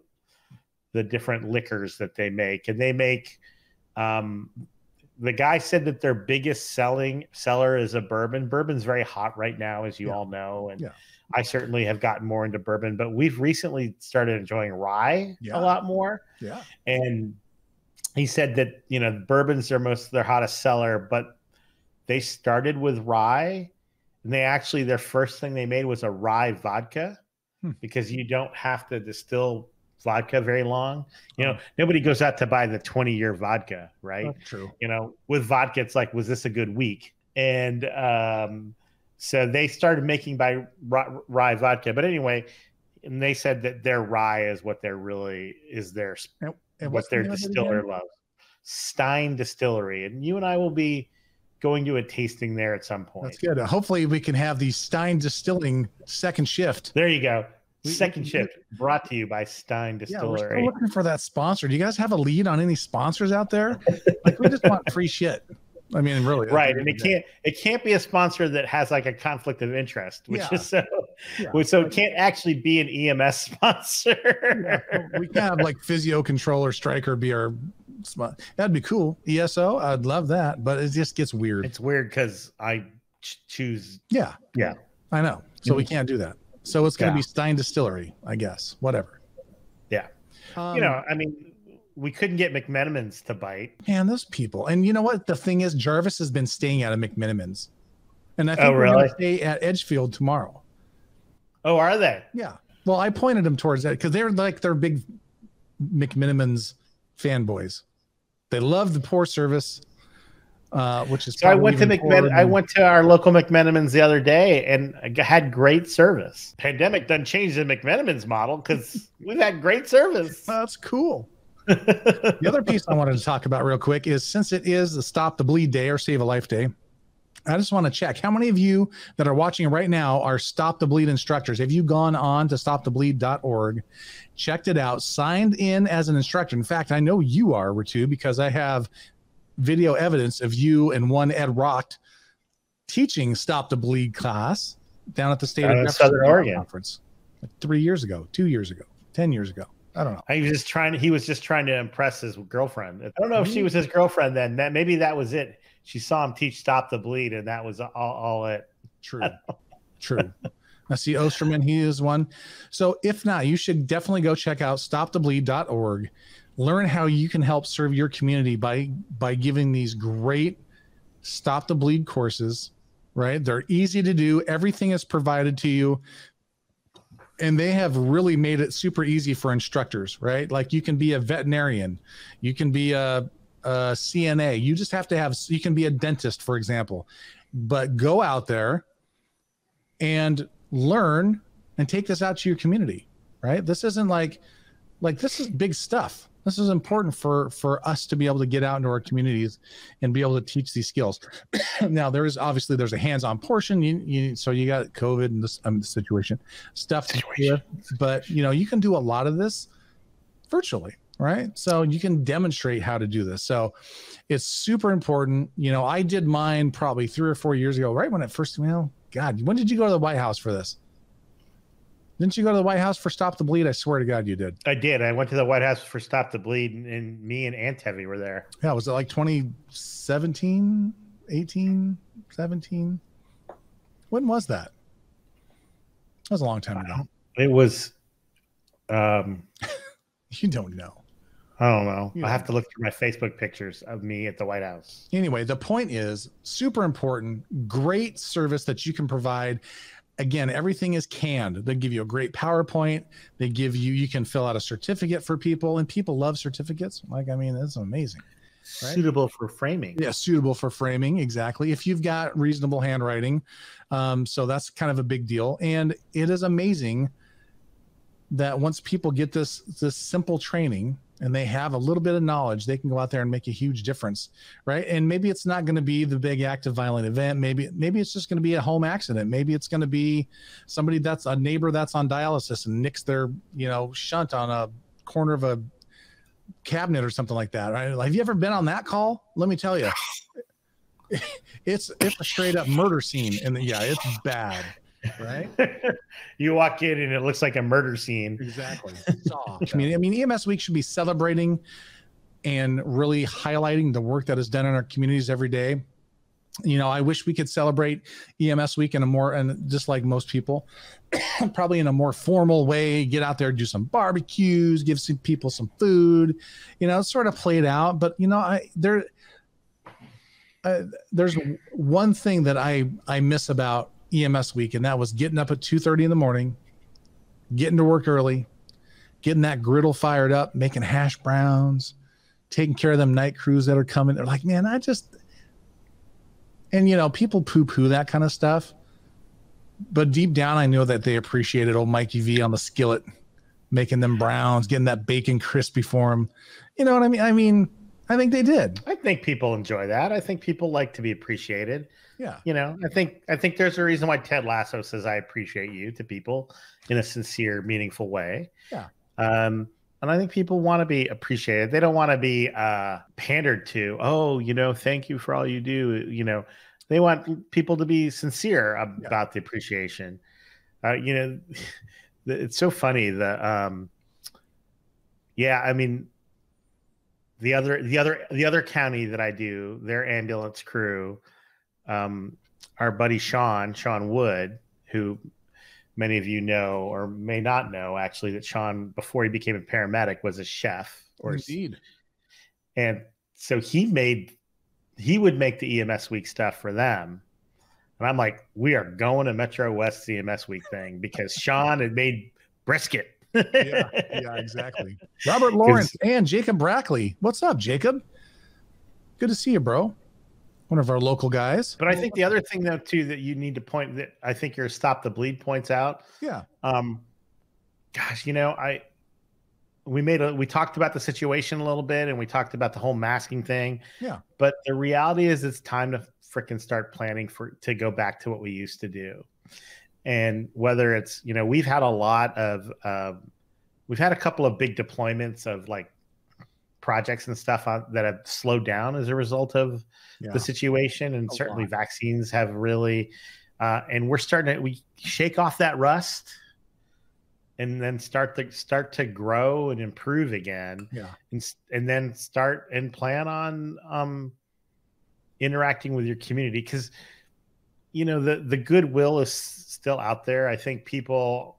the different liquors that they make, and they make. Um, the guy said that their biggest selling seller is a bourbon. Bourbon's very hot right now, as you Yeah. all know, and Yeah. I certainly have gotten more into bourbon. But we've recently started enjoying rye Yeah. a lot more Yeah. and he said that you know bourbons are most their hottest seller but they started with rye and they actually their first thing they made was a rye vodka Hmm. because you don't have to distill vodka very long you know nobody goes out to buy the 20 year vodka right That's true. you know with vodka it's like was this a good week and um so they started making by rye, vodka but anyway and they said that their rye is what they're really is their And what the their it distiller loves. Stein Distillery, and you and I will be going to a tasting there at some point. That's good. Hopefully, we can have the Stein Distilling second shift. There you go. Second shift brought to you by Stein Distillery. Yeah, we're looking for that sponsor. Do you guys have a lead on any sponsors out there? [laughs] Like, we just want free shit. I mean, really. right, and it can't it can't be a sponsor that has like a conflict of interest, which Yeah. is so Yeah. which- so it can't actually be an EMS [laughs] sponsor. we can have like physio controller Stryker be our. That'd be cool. ESO, I'd love that, but it just gets weird. it's weird because I ch- choose. yeah. Yeah. I know. So we mm-hmm. can't do that. So it's going to Yeah. be Stein Distillery, I guess. Whatever. Yeah. Um, you know, I mean, we couldn't get McMenamins to bite. man, those people. And you know what? The thing is, Jarvis has been staying out of McMenamins. And I think Oh, we're going to stay at Edgefield tomorrow. Oh, are they? Yeah. Well, I pointed them towards that because they're like they're big McMenamin's fanboys. They love the poor service, uh, which is. So I went to probably even poorer McMenamin. I went to our local McMenamins the other day and had great service. Pandemic doesn't change the McMenamins model because [laughs] we've had great service. That's cool. [laughs] The other piece I wanted to talk about real quick is since it is the Stop the Bleed Day or Save a Life Day, I just want to check how many of you that are watching right now are Stop the Bleed instructors. Have you gone on to stopthebleed.org, checked it out, signed in as an instructor? In fact, I know you are, Ritu, because I have video evidence of you and one Ed Rock teaching Stop the Bleed class down at the state of uh, Southern Oregon. conference like three years ago, two years ago, ten years ago. I don't know. He was just trying. He was just trying to impress his girlfriend. I don't know if she mm. was his girlfriend then. That maybe that was it. She saw him teach "Stop the Bleed," and that was all, all it. True. [laughs] True. I see Osterman, he is one. So if not, you should definitely go check out stopthebleed.org. Learn how you can help serve your community by by giving these great stop the bleed courses, right? They're easy to do. Everything is provided to you. And they have really made it super easy for instructors, right? Like you can be a veterinarian, you can be a, a CNA, you just have to have, you can be a dentist, for example. But go out there, and learn and take this out to your community right this isn't like like this is big stuff this is important for for us to be able to get out into our communities and be able to teach these skills. [clears throat] Now there is obviously there's a hands-on portion. You, you so you got covid and this um, situation stuff with, but you know you can do a lot of this virtually right? So you can demonstrate how to do this. So it's super important. You know i did mine probably three or four years ago right when it first well god when did you go to the white house for this didn't you go to the white house for stop the bleed i swear to god you did I did. I went to the White House for "Stop the Bleed," and, and me and Antevy were there. yeah was it like 2017 18 17 when was that that was a long time ago It was. Um, [laughs] you don't know I don't know. Yeah. I have to look through my Facebook pictures of me at the White House. anyway the point is super important great service that you can provide again everything is canned. They give you a great powerpoint. They give you you can fill out a certificate for people and people love certificates. Like i mean it's amazing Right. Suitable for framing. yeah suitable for framing exactly. If you've got reasonable handwriting um, so that's kind of a big deal. And it is amazing that once people get this this simple training and they have a little bit of knowledge they can go out there and make a huge difference right? And maybe it's not going to be the big active violent event. Maybe maybe it's just going to be a home accident. Maybe it's going to be somebody that's a neighbor that's on dialysis and nicks their you know shunt on a corner of a cabinet or something like that right? Have you ever been on that call? Let me tell you. [sighs] It's it's a straight up murder scene and yeah it's bad right [laughs] you walk in and it looks like a murder scene. Exactly. [laughs] community. I mean, EMS Week should be celebrating and really highlighting the work that is done in our communities every day. You know, I wish we could celebrate EMS Week in a more, and just like most people, [coughs] probably in a more formal way. Get out there, do some barbecues, give some people some food. You know, sort of play it out. But you know, I there, uh, there's one thing that I I miss about EMS Week, and that was getting up at two thirty in the morning, getting to work early, getting that griddle fired up, making hash browns, taking care of them night crews that are coming. They're like, man, I just, and you know, people poo poo that kind of stuff. But deep down, I know that they appreciated old Mikey V on the skillet, making them browns, getting that bacon crispy for them. You know what I mean? I mean, I think they did. I think people enjoy that. I think people like to be appreciated. Yeah. You know, I think I think there's a reason why Ted Lasso says I appreciate you to people in a sincere, meaningful way. Yeah. Um, and I think people want to be appreciated. They don't want to be uh, pandered to. Oh, you know, thank you for all you do. You know, they want people to be sincere about the appreciation. Uh, you know, [laughs] it's so funny. that. um, yeah, I mean, the other the other the other county that I do, their ambulance crew, um, our buddy Sean Sean Wood, who many of you know or may not know actually that Sean before he became a paramedic was a chef or Indeed. and so he made he would make the EMS week stuff for them. And I'm like, we are going to Metro West EMS week thing because [laughs] Sean had made brisket. yeah, yeah, exactly. Robert [laughs] Lawrence and Jacob Brackley. What's up, Jacob? Good to see you, bro. One of our local guys. But I think the other thing though too that you need to point that I think your stop the bleed points out. Yeah. Um, gosh, you know, I we made a we talked about the situation a little bit and we talked about the whole masking thing. Yeah. But the reality is it's time to freaking start planning for to go back to what we used to do. And whether it's, you know, we've had a lot of um, we've had a couple of big deployments of like projects and stuff on, that have slowed down as a result of Yeah. the situation and A certainly lot. vaccines have really uh, and we're starting to we shake off that rust and then start to start to grow and improve again Yeah. and, and then start and plan on um interacting with your community because you know the the goodwill is still out there i think people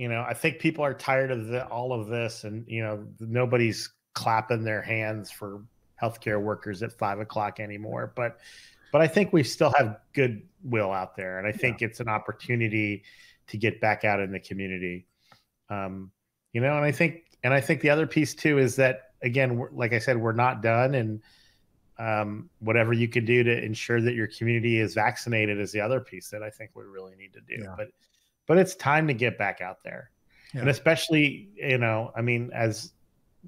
you know i think people are tired of the, all of this and you know nobody's clapping their hands for healthcare workers at five o'clock anymore but but i think we still have goodwill out there and i think it's an opportunity to get back out in the community um you know and i think and i think the other piece too is that again we're, like i said we're not done and um, whatever you can do to ensure that your community is vaccinated is the other piece that i think we really need to do Yeah. but but it's time to get back out there. And especially you know i mean as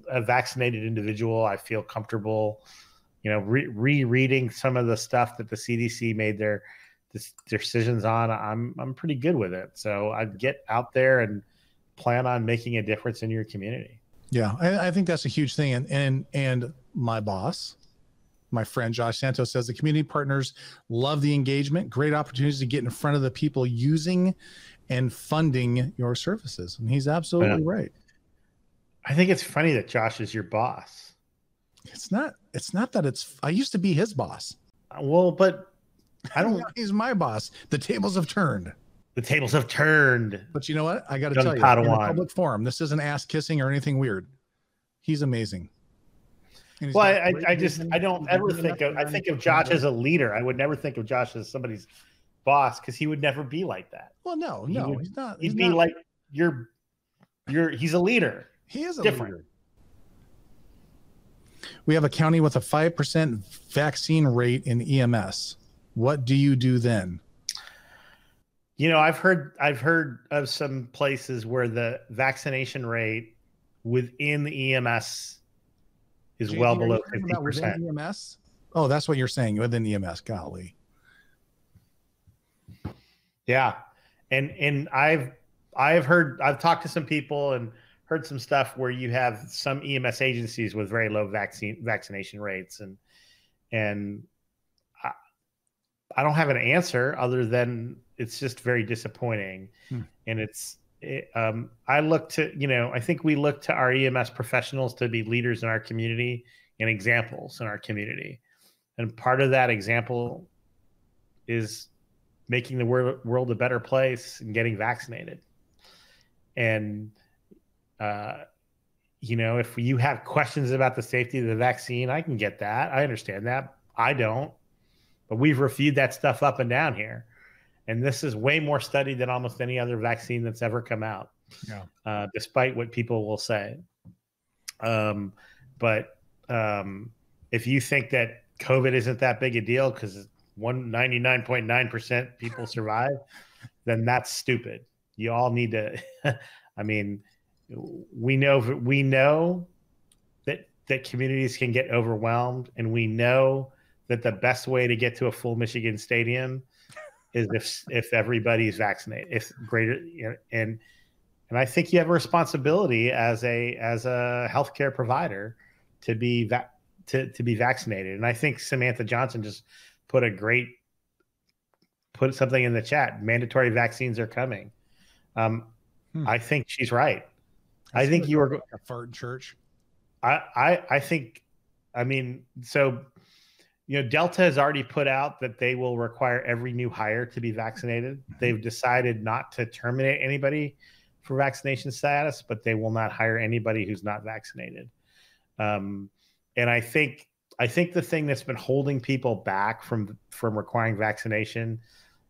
a vaccinated individual i feel comfortable you know re- rereading some of the stuff that the cdc made their decisions on. I'm i'm pretty good with it. So i'd get out there and plan on making a difference in your community. Yeah, I, I think that's a huge thing. And and and my boss, my friend Josh Santos says the community partners love the engagement, great opportunities to get in front of the people using and funding your services. And he's absolutely right. i think it's funny that josh is your boss It's not it's not that it's I used to be his boss. well but i don't [laughs] he's my boss. The tables have turned. the tables have turned But you know what? I got to tell you, in public forum, this isn't ass kissing or anything weird. He's amazing. He's well got I, I just i don't ever think of i think of josh as a leader i would never think of josh as somebody's boss because he would never be like that well, no, he no, would- he's not. he'd He's be not, like you're you're he's a leader he is a different. leader. We have a county with a five percent vaccine rate in EMS. What do you do then? you know i've heard i've heard of some places where the vaccination rate within the ems is well below 50% EMS. Oh, that's what you're saying within EMS. Golly. Yeah. And and I've I've heard I've talked to some people and heard some stuff where you have some EMS agencies with very low vaccine vaccination rates and and I, I don't have an answer other than it's just very disappointing Hmm. and it's it, um, I look to you know I think we look to our EMS professionals to be leaders in our community and examples in our community and part of that example is making the wor- world a better place and getting vaccinated. And, uh, you know, if you have questions about the safety of the vaccine, I can get that. I understand that. I don't, but we've reviewed that stuff up and down here. And this is way more studied than almost any other vaccine that's ever come out, Yeah. uh, despite what people will say. Um, but um, if you think that COVID isn't that big a deal because one ninety nine point nine percent people survive, then that's stupid. You all need to. [laughs] I mean, we know we know that that communities can get overwhelmed, and we know that the best way to get to a full Michigan stadium is if if everybody's vaccinated. If greater and and I think you have a responsibility as a as a healthcare provider to be va- to to be vaccinated. And I think Samantha Johnson just put a great put something in the chat. Mandatory vaccines are coming. Um, Hmm. I think she's right. I think you were. a fart in church. I, I I think I mean so you know Delta has already put out that they will require every new hire to be vaccinated. They've decided not to terminate anybody for vaccination status, but they will not hire anybody who's not vaccinated. Um, and I think I think the thing that's been holding people back from from requiring vaccination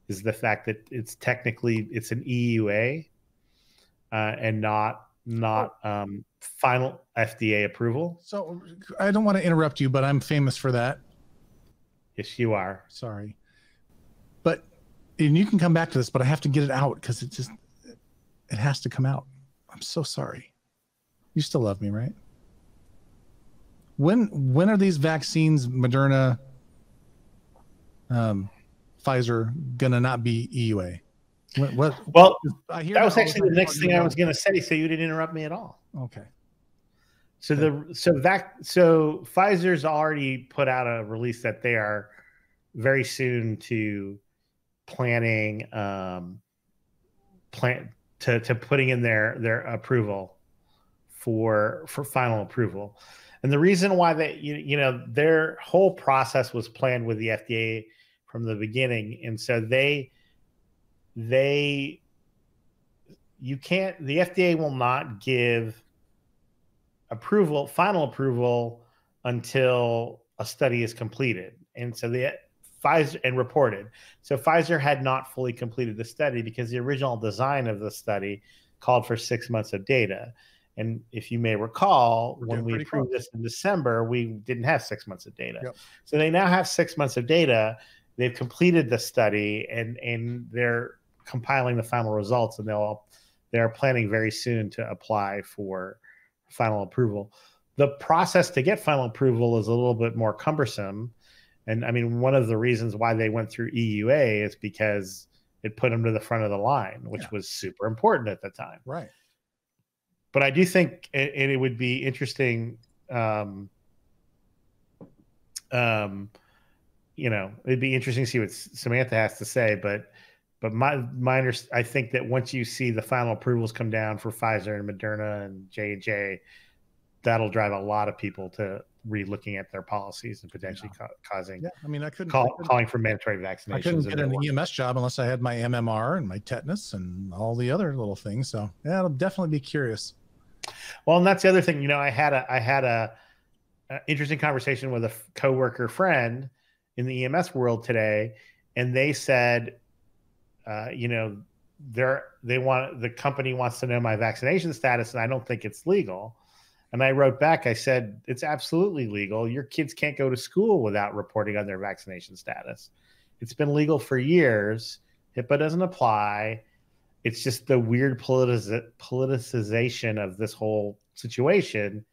is the fact that it's technically it's an EUA. uh, and not not um, final FDA approval. So I don't want to interrupt you, but I'm famous for that. Yes, you are. Sorry. But and you can come back to this, but I have to get it out because it just it has to come out. I'm so sorry. You still love me, right? When when are these vaccines, Moderna, um, Pfizer, gonna not be EUA? What, what Well, I hear that was actually the next thing I was going to say, so you didn't interrupt me at all. Okay. So the so that so Pfizer's already put out a release that they are very soon to planning um plan to to putting in their their approval for for final approval. And the reason why that you you know their whole process was planned with the FDA from the beginning and so they they you can't the FDA will not give approval, final approval, until a study is completed. And so the Pfizer and reported. So Pfizer had not fully completed the study because the original design of the study called for six months of data. And if you may recall, We're when we approved this in December, we didn't have six months of data. Yep. So they now have six months of data. They've completed the study and and they're compiling the final results and they'll they're planning very soon to apply for final approval. The process to get final approval is a little bit more cumbersome. And I mean, one of the reasons why they went through EUA is because it put them to the front of the line, which Yeah. was super important at the time. Right. But I do think it, it would be interesting. Um, um, you know, it'd be interesting to see what Samantha has to say. But, but my my under, I think that once you see the final approvals come down for Pfizer and Moderna and J and J, that'll drive a lot of people to re-looking at their policies and potentially ca- causing Yeah. I mean, I couldn't. I call, couldn't- calling for mandatory vaccinations. I couldn't get an. EMS job unless I had my MMR and my tetanus and all the other little things. So yeah, I'll definitely be curious. Well, and that's the other thing. You know, I had a I had a, a interesting conversation with a coworker friend in the EMS world today, and they said, uh, you know, they're they want the company wants to know my vaccination status, and I don't think it's legal. And I wrote back, I said, it's absolutely legal. Your kids can't go to school without reporting on their vaccination status. It's been legal for years. HIPAA doesn't apply. It's just the weird politiz- politicization of this whole situation.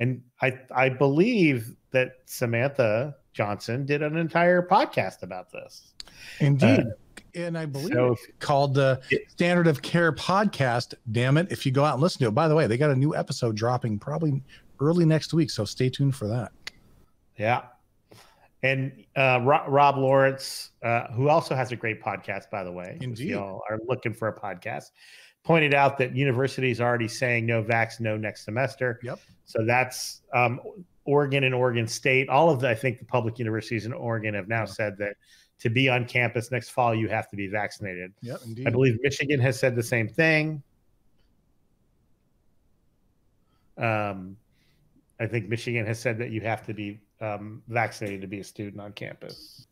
And I I believe that Samantha Johnson did an entire podcast about this. Indeed. Uh, and I believe So it's called the Standard of Care podcast. Damn it. If you go out and listen to it, by the way, they got a new episode dropping probably early next week. So stay tuned for that. Yeah. And uh, Ro- Rob Lawrence, uh, who also has a great podcast, by the way, if Indeed. y'all are looking for a podcast, pointed out that universities are already saying no vax, no next semester. Yep. So that's um, Oregon and Oregon State. All of the, I think, the public universities in Oregon have now Yeah. said that to be on campus next fall, you have to be vaccinated. Yep. Indeed. I believe Michigan has said the same thing. Um, I think Michigan has said that you have to be um, vaccinated to be a student on campus.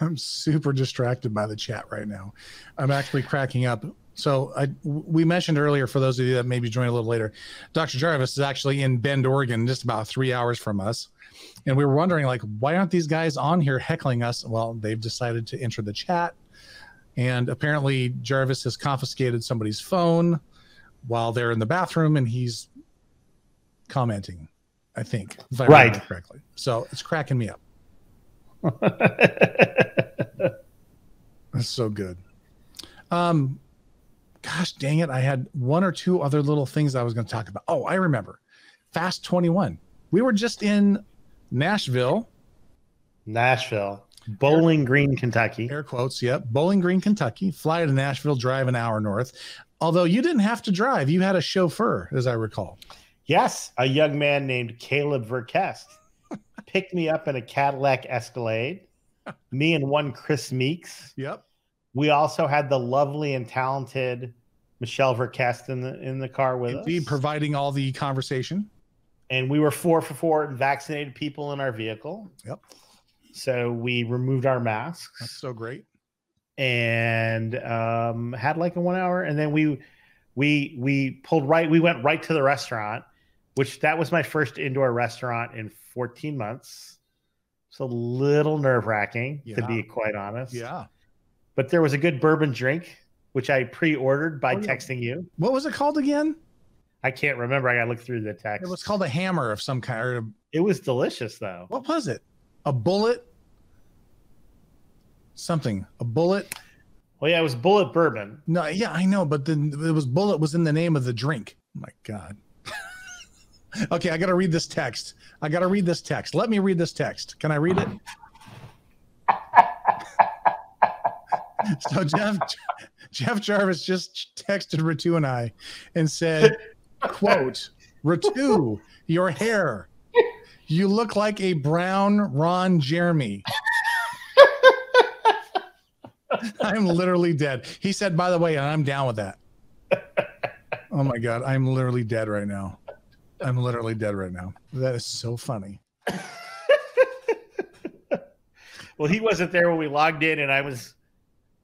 I'm super distracted by the chat right now. I'm actually cracking up. So I we mentioned earlier for those of you that maybe joined a little later, Dr. Jarvis is actually in Bend, Oregon, just about three hours from us. And we were wondering like, why aren't these guys on here heckling us? Well, they've decided to enter the chat. And apparently Jarvis has confiscated somebody's phone while they're in the bathroom and he's commenting, I think, if I Right. correctly. So it's cracking me up. [laughs] That's so good. Um, gosh dang it. I had one or two other little things I was going to talk about. Oh, I remember. Fast 21. We were just in Nashville, Nashville, Bowling Green, Kentucky. air quotes. Yep. Bowling Green, Kentucky. Fly to Nashville, drive an hour north. Although you didn't have to drive, you had a chauffeur, as I recall. Yes, a young man named Caleb Verkest [laughs] picked me up in a Cadillac Escalade. Me and one Chris Meeks. Yep. We also had the lovely and talented Michelle Verkest in the in the car with Indeed, us. providing all the conversation. and we were four for four vaccinated people in our vehicle. Yep. So we removed our masks. That's so great. and um, had like a one hour, and then we we we pulled right. We went right to the restaurant, which that was my first indoor restaurant in 14 months. It's a little nerve wracking, to be quite honest. Yeah. But there was a good bourbon drink, which I pre-ordered by Oh, yeah. texting you. What was it called again? I can't remember. I got to look through the text. It was called a hammer of some kind. Or It was delicious though. what was it? A bullet? Something. A bullet? Well, yeah, it was Bulleit Bourbon. No, yeah, I know, but then it was bullet was in the name of the drink. Oh my God. Okay, I got to read this text. I got to read this text. Let me read this text. Can I read it? [laughs] so Jeff Jeff Jarvis just texted Ritu and I and said, quote, Ritu, your hair. You look like a brown Ron Jeremy. [laughs] I'm literally dead. He said, by the way, I'm down with that. Oh my God. I'm literally dead right now. I'm literally dead right now. That is so funny. [laughs] Well, he wasn't there when we logged in, and I was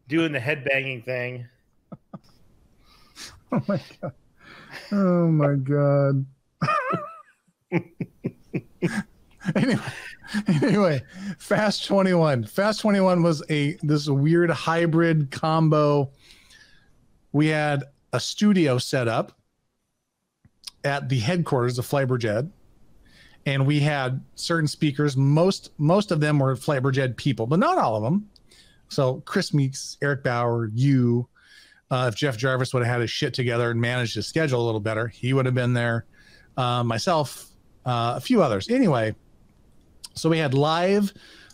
doing the headbanging thing. [laughs] Oh my God. Oh my God. [laughs] anyway, anyway, Fast 21. Fast 21 was a this weird hybrid combo. We had a studio set up at the headquarters of Flightbridge and we had certain speakers. Most most of them were Flightbridge people, but not all of them. So Chris Meeks, Eric Bauer, you, uh, if Jeff Jarvis would have had his shit together and managed his schedule a little better, he would have been there. Uh, myself, uh, a few others. Anyway, so we had live,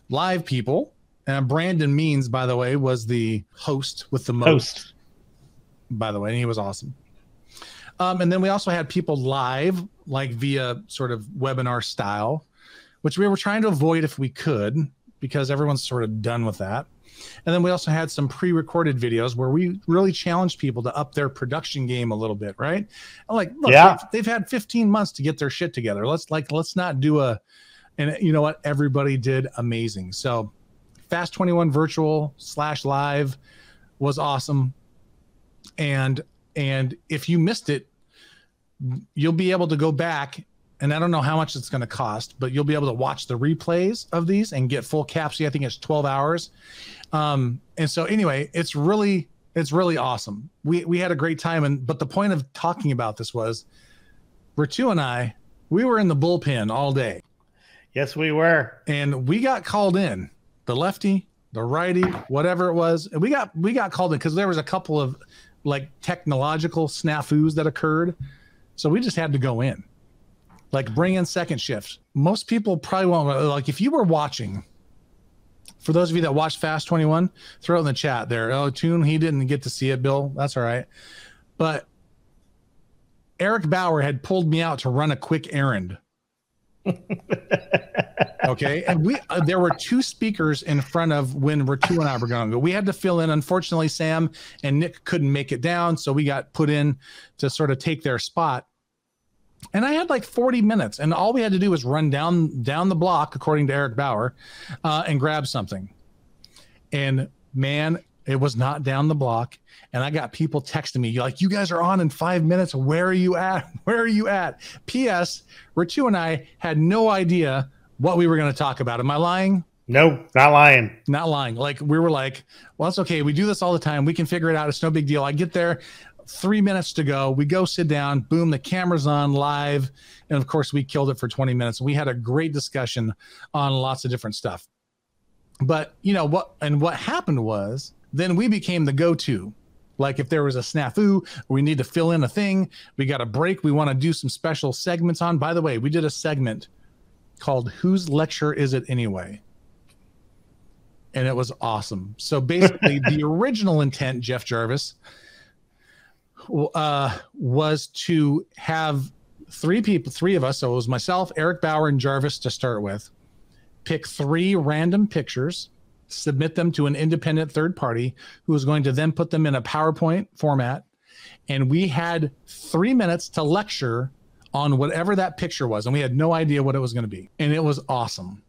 live people. And Brandon Means, by the way, was the host with the most. Host. By the way, and he was awesome. Um, and then we also had people live, like via sort of webinar style, which we were trying to avoid if we could, because everyone's sort of done with that. And then we also had some pre-recorded videos where we really challenged people to up their production game a little bit, right? I'm like, look, Yeah. they've, they've had 15 months to get their shit together. Let's like, let's not do a, and you know what? Everybody did amazing. So, Fast 21 virtual slash live was awesome, and and if you missed it, you'll be able to go back and I don't know how much it's going to cost, but you'll be able to watch the replays of these and get full captioning. I think it's 12 hours. Um, and so anyway, it's really, it's really awesome. We, we had a great time. And, but the point of talking about this was Ritu and I, we were in the bullpen all day Yes, we were. and we got called in the lefty, the righty, whatever it was. And we got, we got called in because there was a couple of like technological snafus that occurred. So we just had to go in like bring in second shift. Most people probably won't like if you were watching. For those of you that watched Fast 21, throw it in the chat there. Oh, Tune, he didn't get to see it, Bill. That's all right. But Eric Bauer had pulled me out to run a quick errand. Okay, and we uh, there were two speakers in front of when Ritu and I were going. We had to fill in. Unfortunately, Sam and Nick couldn't make it down, so we got put in to sort of take their spot and I had like 40 minutes, and all we had to do was run down down the block, according to Eric Bauer, uh, and grab something. And man, it was not down the block. And I got people texting me like, "You guys are on in five minutes. Where are you at? [laughs] Where are you at?" P.S. Ritu and I had no idea what we were going to talk about. Am I lying? No, not lying. Not lying. Like we were like, "Well, it's okay. We do this all the time. We can figure it out. It's no big deal." I get there three minutes to go. We go sit down, boom, the camera's on live. And of course, we killed it for 20 minutes. We had a great discussion on lots of different stuff. But, you know, what, and what happened was then we became the go to. Like if there was a snafu, we need to fill in a thing, we got a break, we want to do some special segments on. By the way, we did a segment called Whose Lecture Is It Anyway? And it was awesome. So basically, [laughs] the original intent, Jeff Jarvis, uh, was to have three people, three of us. So it was myself, Eric Bauer, and Jarvis to start with. Pick three random pictures, submit them to an independent third party who was going to then put them in a PowerPoint format. And we had three minutes to lecture on whatever that picture was. And we had no idea what it was going to be. And it was awesome.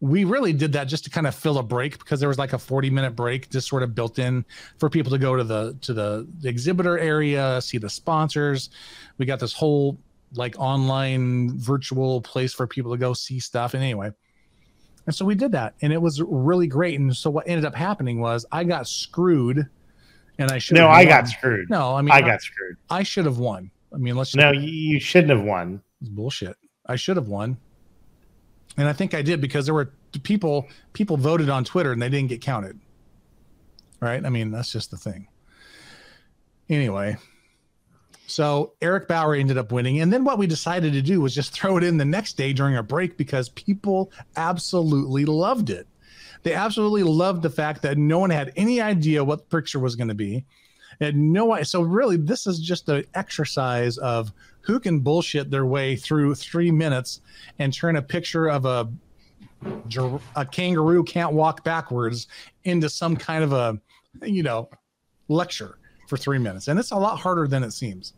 we really did that just to kind of fill a break because there was like a 40 minute break just sort of built in for people to go to the to the, the exhibitor area see the sponsors we got this whole like online virtual place for people to go see stuff and anyway and so we did that and it was really great and so what ended up happening was i got screwed and i should No, I won. got screwed. no i mean I got screwed. i should have won i mean let's No, you, you shouldn't have won. it's bullshit. I should have won. And I think I did because there were people people voted on Twitter and they didn't get counted. Right? I mean, that's just the thing. Anyway, so Eric Bauer ended up winning. And then what we decided to do was just throw it in the next day during a break because people absolutely loved it. They absolutely loved the fact that no one had any idea what the picture was going to be. And no idea. So really, this is just an exercise of who can bullshit their way through three minutes and turn a picture of a a kangaroo can't walk backwards into some kind of a you know lecture for three minutes and it's a lot harder than it seems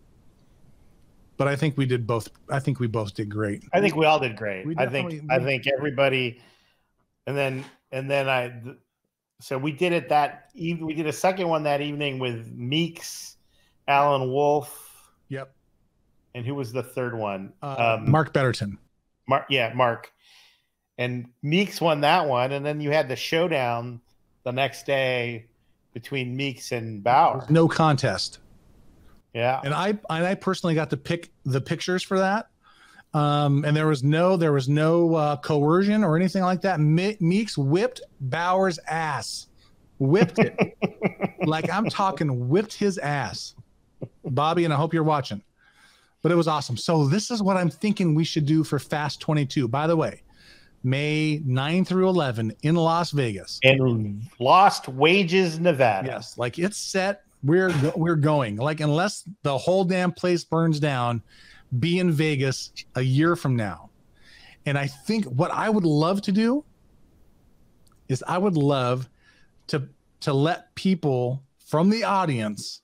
but i think we did both i think we both did great I think we all did great. We I think definitely- I think everybody, and then and then I, so we did it that even we did a second one that evening with Meeks, Alan Wolf, yep and who was the third one? uh, um, mark betterton Mark, yeah, Mark, and Meeks won that one, and then you had the showdown the next day between Meeks and Bauer. no contest Yeah, and I and I personally got to pick the pictures for that. Um, and there was no there was no uh, coercion or anything like that. Me- Meeks whipped Bauer's ass, whipped it [laughs] like I'm talking whipped his ass, Bobby. And I hope you're watching. But it was awesome. So this is what I'm thinking we should do for Fast 22. By the way, May 9 through 11 in Las Vegas. and Lost Wages, Nevada. Yes, like it's set. We're we're going. Like unless the whole damn place burns down, be in Vegas a year from now. And I think what I would love to do is I would love to to let people from the audience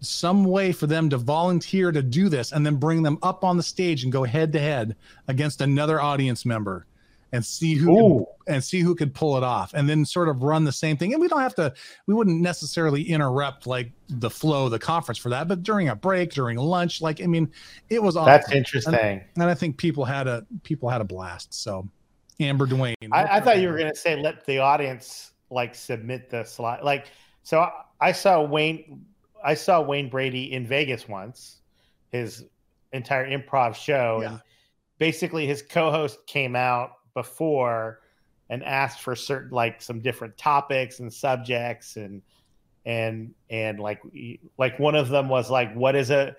some way for them to volunteer to do this and then bring them up on the stage and go head to head against another audience member and see who can and see who could pull it off and then sort of run the same thing and we don't have to we wouldn't necessarily interrupt like the flow of the conference for that but during a break during lunch like i mean it was awesome. that's interesting. and i think people had a people had a blast so amber dwayne I, I thought you were going to say let the audience like submit the slide. Like, so I, I saw Wayne, I saw Wayne Brady in Vegas once, his entire improv show, Yeah. and basically his co-host came out before and asked for certain like some different topics and subjects and and and like like one of them was like what is a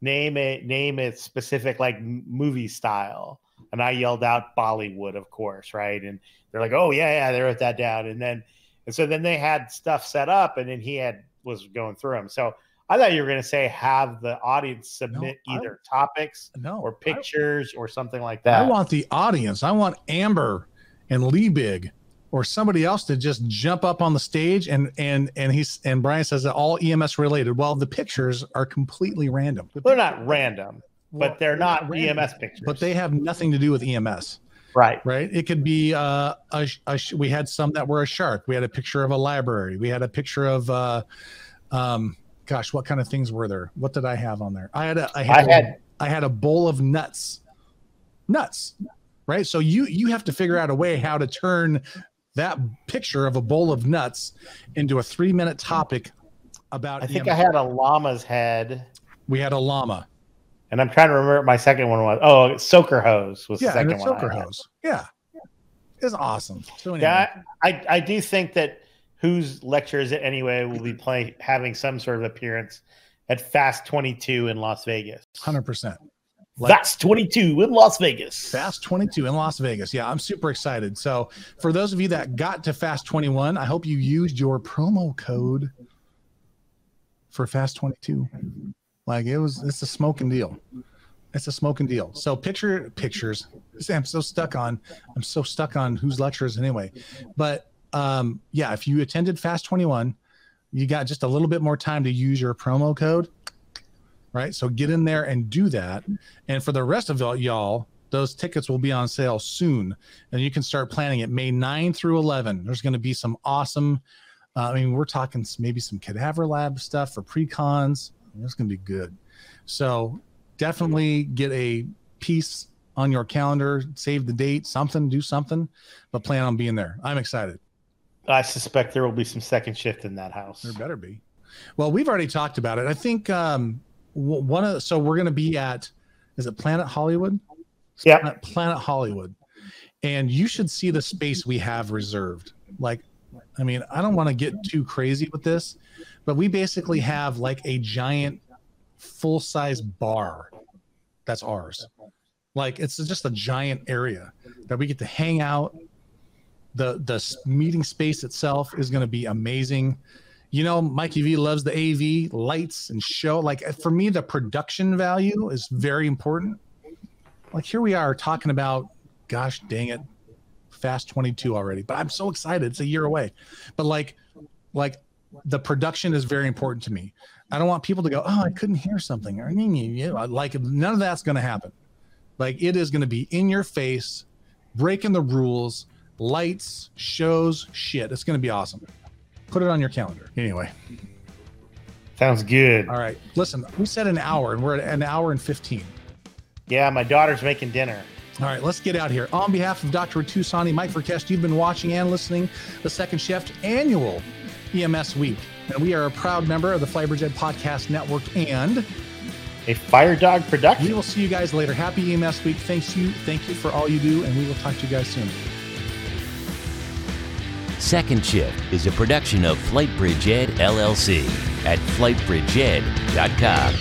name it name it specific like movie style and I yelled out Bollywood, of course, right? And they're like, "Oh yeah, yeah," they wrote that down, and then and so then they had stuff set up, and then he had was going through them. So I thought you were going to say have the audience submit I- either topics no or I- pictures or something like that. I, want the audience i want amber and lee big or somebody else to just jump up on the stage and and and he's and brian says that all ems related well the pictures are completely random they're not random, Well, but they're not random, EMS pictures. but they have nothing to do with ems right. right? It could be uh, a, a we had some that were a shark. We had a picture of a library. We had a picture of, uh, um, gosh, what kind of things were there? What did I have on there? I had a, I had, I had I had a bowl of nuts, nuts, right? So you you have to figure out a way how to turn that picture of a bowl of nuts into a three minute topic about. I think. I had a llama's head, we had a llama. and I'm trying to remember what my second one was. Oh, soaker hose was the Yeah, and second a one. Had. hose. Yeah, it's awesome. So anyway, Yeah, I, I do think that whose lectures it anyway will be mm-hmm. playing having some sort of appearance at Fast 22 in Las Vegas. hundred percent. Like- Fast 22 in Las Vegas. Fast 22 in Las Vegas. Yeah, I'm super excited. So, for those of you that got to Fast 21, I hope you used your promo code for Fast 22. Like it was, it's a smoking deal. It's a smoking deal. So, picture pictures. I'm so stuck on, I'm so stuck on whose lectures anyway. But um, yeah, if you attended Fast 21, you got just a little bit more time to use your promo code. Right. So get in there and do that. And for the rest of y'all, those tickets will be on sale soon, and you can start planning it May 9 through 11. There's going to be some awesome. Uh, I mean, we're talking maybe some cadaver lab stuff for pre-cons. It's going to be good. So definitely get a piece on your calendar, save the date, something, do something, but plan on being there. I'm excited. I suspect there will be some second shift in that house. There better be. Well, we've already talked about it. I think um, one of so we're going to be at is it Planet Hollywood? Yeah, Planet, Planet Hollywood, and you should see the space we have reserved. Like, I mean, I don't want to get too crazy with this, but we basically have like a giant full size bar that's ours. Like it's just a giant area that we get to hang out. The the meeting space itself is going to be amazing. You know, Mikey V loves the AV lights and show. Like eh, for me, the production value is very important. Like here we are talking about, gosh dang it, Fast 22 already. But I'm so excited. It's a year away. But like, like the production is very important to me. I don't want people to go, oh, I couldn't hear something or like none of that's going to happen. Like it is going to be in your face, breaking the rules, lights, shows, shit. It's going to be awesome. Put it on your calendar. Anyway. Sounds good. All right. Listen, we said an hour and we're at an hour and 15. Yeah, my daughter's making dinner. All right, let's get out here. On behalf of Dr. Tusani, Mike Verkest, you've been watching and listening the Second Shift annual EMS Week. And we are a proud member of the Flightbridge Ed Podcast Network and a Fire Dog production. We will see you guys later. Happy EMS week. Thanks you. Thank you for all you do, and we will talk to you guys soon. Second Shift is a production of Flightbridge Ed LLC at flightbridgeed.com.